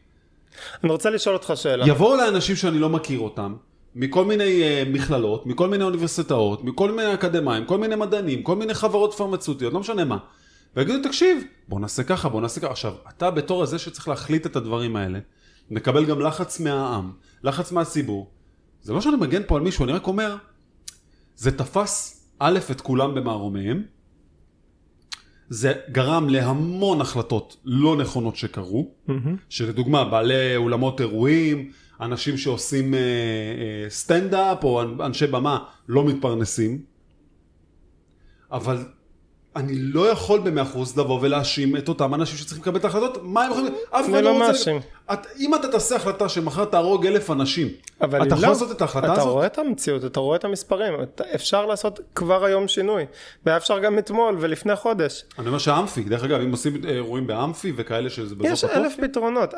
Speaker 2: אני רוצה לשאול אותך שאלה.
Speaker 1: יבואו לאנשים שאני לא מכיר אותם, מכל מיני uh, מכללות, מכל מיני אוניברסיטאות, מכל מיני אקדמאים, כל מיני מדענים, כל מיני חברות פרמצותיות, לא משנה מה. ויגידו, תקשיב, בוא נעשה ככה, בוא נעשה ככה. עכשיו, אתה בתור הזה שצריך להחליט את הדברים האלה, מקבל גם לחץ מהעם, לחץ מהציבור. זה לא שאני מגן פה על מישהו, אני רק אומר, זה תפס א' את כולם במערומיהם, זה גרם להמון החלטות לא נכונות שקרו, mm-hmm. שלדוגמה בעלי אולמות אירועים, אנשים שעושים אה, אה, סטנדאפ או אנשי במה לא מתפרנסים, אבל אני לא יכול במאה אחוז לבוא ולהאשים את אותם אנשים שצריכים לקבל את ההחלטות, מה הם יכולים, אף אחד
Speaker 2: לא
Speaker 1: רוצה,
Speaker 2: מאשים.
Speaker 1: את- אם אתה תעשה החלטה שמחר תהרוג אלף אנשים, אתה יכול
Speaker 2: לא.
Speaker 1: לעשות את ההחלטה
Speaker 2: אתה
Speaker 1: הזאת?
Speaker 2: רואה את המציאות, אתה רואה את המספרים, אתה, אפשר לעשות כבר היום שינוי, והיה אפשר גם אתמול ולפני חודש.
Speaker 1: אני אומר שהאמפי, דרך אגב, אם עושים אירועים באמפי וכאלה שזה באזור
Speaker 2: יש
Speaker 1: פתוח,
Speaker 2: אלף פתרונות.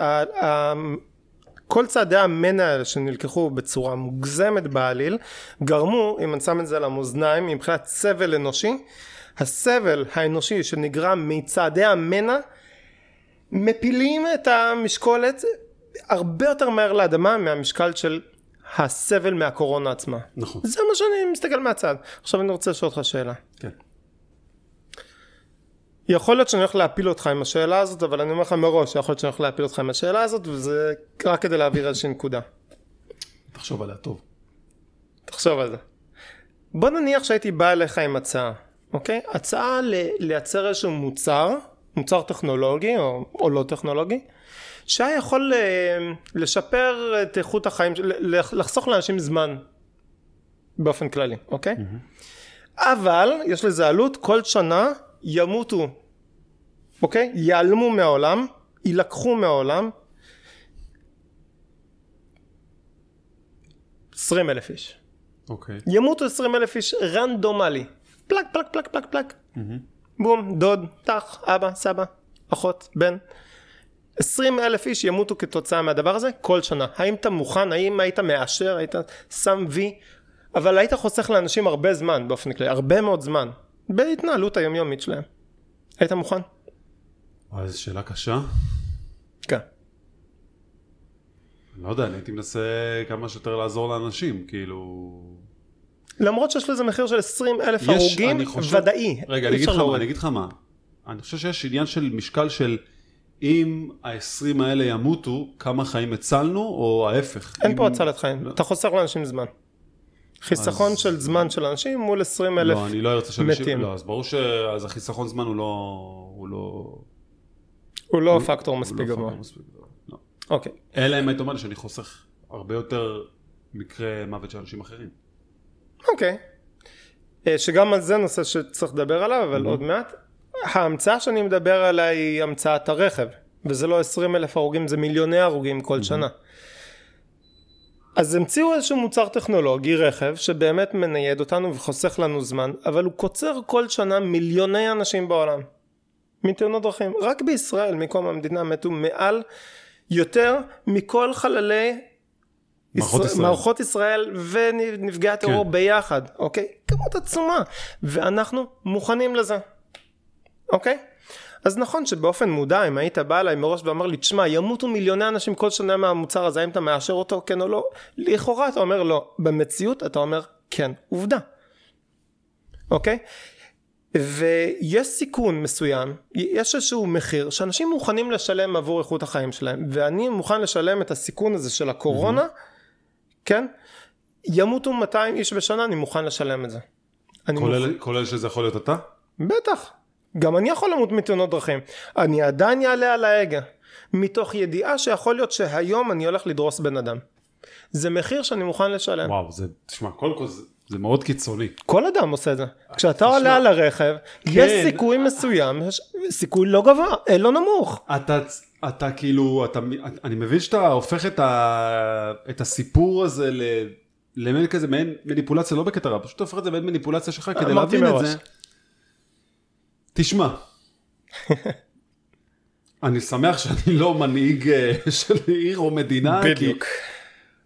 Speaker 2: כל צעדי המנע האלה שנלקחו בצורה מוגזמת בעליל, גרמו, אם אני שם את זה על המאזניים, מבחינת סבל אנושי, הסבל האנושי שנגרם מצעדי המנע, מפילים את המשקולת הרבה יותר מהר לאדמה מהמשקל של הסבל מהקורונה עצמה.
Speaker 1: נכון,
Speaker 2: זה מה שאני מסתכל מהצד. עכשיו אני רוצה לשאול אותך שאלה.
Speaker 1: כן.
Speaker 2: יכול להיות שאני הולך להפיל אותך עם השאלה הזאת, אבל אני אומר לך מראש שיכול להיות שאני הולך להפיל אותך עם השאלה הזאת, וזה רק כדי להעביר איזושהי נקודה.
Speaker 1: תחשוב עליה טוב.
Speaker 2: תחשוב על זה. בוא נניח שהייתי בא אליך עם הצעה, אוקיי? הצעה ל- לייצר איזשהו מוצר, מוצר טכנולוגי או, או לא טכנולוגי, שהיה יכול אה, לשפר את איכות החיים, ל- לחסוך לאנשים זמן באופן כללי, אוקיי? אבל יש לזה עלות, כל שנה ימותו, אוקיי? ייעלמו מהעולם, יילקחו מהעולם 20 אלף איש.
Speaker 1: אוקיי.
Speaker 2: ימותו 20 אלף איש רנדומלי. פלק פלק פלק פלק פלק. בום, דוד, טח, אבא, סבא, אחות, בן. 20 אלף איש ימותו כתוצאה מהדבר הזה כל שנה. האם אתה מוכן? האם היית מאשר? היית שם וי? אבל היית חוסך לאנשים הרבה זמן באופן כללי, הרבה מאוד זמן. בהתנהלות היומיומית שלהם. היית מוכן?
Speaker 1: וואי, איזו שאלה קשה.
Speaker 2: כן.
Speaker 1: לא יודע, אני הייתי מנסה כמה שיותר לעזור לאנשים, כאילו...
Speaker 2: למרות שיש לזה מחיר של 20 אלף
Speaker 1: יש,
Speaker 2: הרוגים,
Speaker 1: חושב-
Speaker 2: ודאי.
Speaker 1: רגע, אני אגיד לך מה. אני אגיד לך מה. אני חושב שיש עניין של משקל של אם ה-20 האלה ימותו, כמה חיים הצלנו, או ההפך.
Speaker 2: אין
Speaker 1: אם-
Speaker 2: פה הצלת חיים,
Speaker 1: לא.
Speaker 2: אתה חוסך לאנשים זמן. חיסכון
Speaker 1: אז-
Speaker 2: של זמן של אנשים מול 20 אלף
Speaker 1: לא, אני לא ארצה שאנשים...
Speaker 2: מתים.
Speaker 1: לא, אז ברור שאז החיסכון זמן הוא לא... הוא לא...
Speaker 2: הוא לא
Speaker 1: הוא-
Speaker 2: פקטור מספיק
Speaker 1: לא
Speaker 2: גבוה.
Speaker 1: מספיק גבוה. לא.
Speaker 2: אוקיי.
Speaker 1: אלא אם היית אומר שאני חוסך הרבה יותר מקרי מוות של אנשים אחרים.
Speaker 2: אוקיי. אה, שגם על זה נושא שצריך לדבר עליו, אבל עוד מעט. ההמצאה שאני מדבר עליה היא המצאת הרכב, וזה לא 20 אלף הרוגים, זה מיליוני הרוגים כל שנה. אז המציאו איזשהו מוצר טכנולוגי, רכב, שבאמת מנייד אותנו וחוסך לנו זמן, אבל הוא קוצר כל שנה מיליוני אנשים בעולם. מתאונות דרכים. רק בישראל, מקום המדינה, מתו מעל יותר מכל חללי
Speaker 1: מערכות ישראל.
Speaker 2: מערכות ישראל ונפגעי הטרור
Speaker 1: כן.
Speaker 2: ביחד, אוקיי? כמות עצומה. ואנחנו מוכנים לזה, אוקיי? אז נכון שבאופן מודע, אם היית בא אליי מראש ואמר לי, תשמע, ימותו מיליוני אנשים כל שנה מהמוצר הזה, האם אתה מאשר אותו, כן או לא? לכאורה אתה אומר לא. במציאות אתה אומר כן. עובדה. אוקיי? ויש סיכון מסוים, יש איזשהו מחיר שאנשים מוכנים לשלם עבור איכות החיים שלהם, ואני מוכן לשלם את הסיכון הזה של הקורונה, כן? ימותו 200 איש בשנה, אני מוכן לשלם את זה. אני מוכן.
Speaker 1: כולל, כולל שזה יכול להיות אתה?
Speaker 2: בטח. גם אני יכול למות מתאונות דרכים. אני עדיין יעלה על ההגה. מתוך ידיעה שיכול להיות שהיום אני הולך לדרוס בן אדם. זה מחיר שאני מוכן לשלם.
Speaker 1: וואו, זה, תשמע, קודם כל זה, זה מאוד קיצוני.
Speaker 2: כל אדם עושה את זה. כשאתה
Speaker 1: תשמע,
Speaker 2: עולה על הרכב, יש
Speaker 1: כן.
Speaker 2: סיכוי מסוים, יש סיכוי לא גבוה, אה, לא נמוך.
Speaker 1: אתה, אתה כאילו, אתה, אני מבין שאתה הופך את, ה, את הסיפור הזה ל, למעין כזה, מעין מניפולציה, לא בקטע רע, פשוט הופך את זה למעין מניפולציה שלך כדי להבין את. זה. תשמע, [laughs] אני שמח שאני לא מנהיג אה, של עיר או מדינה, כי,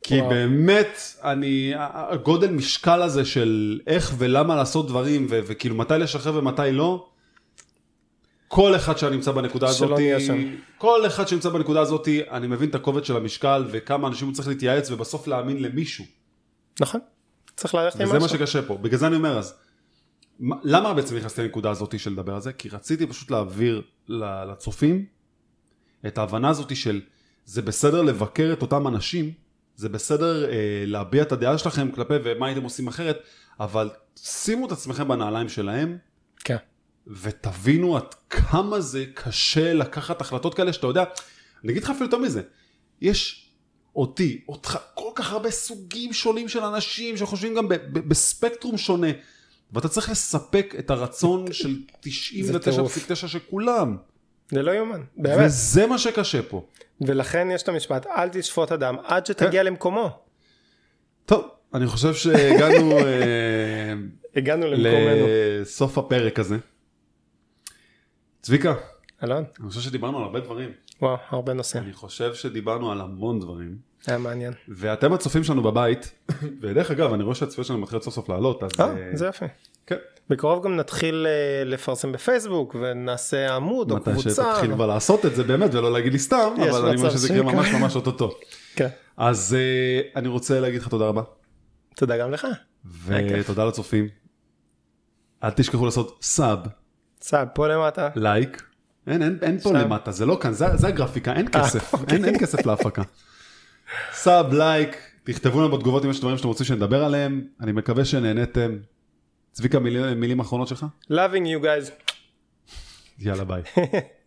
Speaker 1: כי. באמת, אני, הגודל משקל הזה של איך ולמה לעשות דברים, ו, וכאילו מתי לשחרר ומתי לא, כל אחד שנמצא בנקודה הזאת. כל אחד שנמצא בנקודה הזאת, אני מבין את הכובד של המשקל וכמה אנשים הוא צריך להתייעץ ובסוף להאמין למישהו.
Speaker 2: נכון. צריך ללכת עם
Speaker 1: וזה מה
Speaker 2: משהו.
Speaker 1: שקשה פה. בגלל זה אני אומר אז, מה- למה בעצם נכנסתי לנקודה הזאת של לדבר על זה? כי רציתי פשוט להעביר לצופים את ההבנה הזאת של זה בסדר לבקר את אותם אנשים, זה בסדר אה, להביע את הדעה שלכם כלפי ומה הייתם עושים אחרת, אבל שימו את עצמכם בנעליים שלהם.
Speaker 2: כן.
Speaker 1: ותבינו עד כמה זה קשה לקחת החלטות כאלה שאתה יודע, אני אגיד לך אפילו יותר מזה, יש אותי, אותך, כל כך הרבה סוגים שונים של אנשים שחושבים גם ב- ב- בספקטרום שונה, ואתה צריך לספק את הרצון של 99.9 של כולם,
Speaker 2: זה לא יאומן, באמת.
Speaker 1: וזה מה שקשה פה.
Speaker 2: ולכן יש את המשפט, אל תשפוט אדם עד שתגיע למקומו.
Speaker 1: טוב, אני חושב שהגענו [laughs] אה,
Speaker 2: הגענו למקומנו.
Speaker 1: לסוף הפרק הזה. צביקה,
Speaker 2: אלון?
Speaker 1: אני חושב שדיברנו על הרבה דברים.
Speaker 2: וואו, הרבה נושאים.
Speaker 1: אני חושב שדיברנו על המון דברים.
Speaker 2: היה מעניין.
Speaker 1: ואתם הצופים שלנו בבית, [laughs] ודרך אגב, אני רואה שהצפיות שלנו מתחילות סוף סוף לעלות, אז...
Speaker 2: אה,
Speaker 1: אה,
Speaker 2: זה יפה.
Speaker 1: כן.
Speaker 2: בקרוב גם נתחיל אה, לפרסם בפייסבוק ונעשה עמוד או
Speaker 1: מתי
Speaker 2: קבוצה.
Speaker 1: שתתחיל כבר לעשות את זה באמת, ולא להגיד לי סתם, אבל אני אומר שזה יקרה. ממש ממש אוטוטו.
Speaker 2: כן.
Speaker 1: אז אה, אני רוצה להגיד לך תודה רבה,
Speaker 2: תודה גם לך.
Speaker 1: ותודה לצופים. אל תשכחו לעשות sub,
Speaker 2: סע, פה למטה.
Speaker 1: לייק. אין, אין, אין פה
Speaker 2: sub.
Speaker 1: למטה, זה לא כאן, זה, זה הגרפיקה, אין
Speaker 2: אה,
Speaker 1: כסף,
Speaker 2: אוקיי.
Speaker 1: אין, אין כסף להפקה. sub, לייק, תכתבו לנו בתגובות אם יש דברים שאתם רוצים שנדבר עליהם, אני מקווה שנהניתם. צביקה, מילים, מילים אחרונות שלך?
Speaker 2: Loving you guys.
Speaker 1: יאללה ביי. [laughs]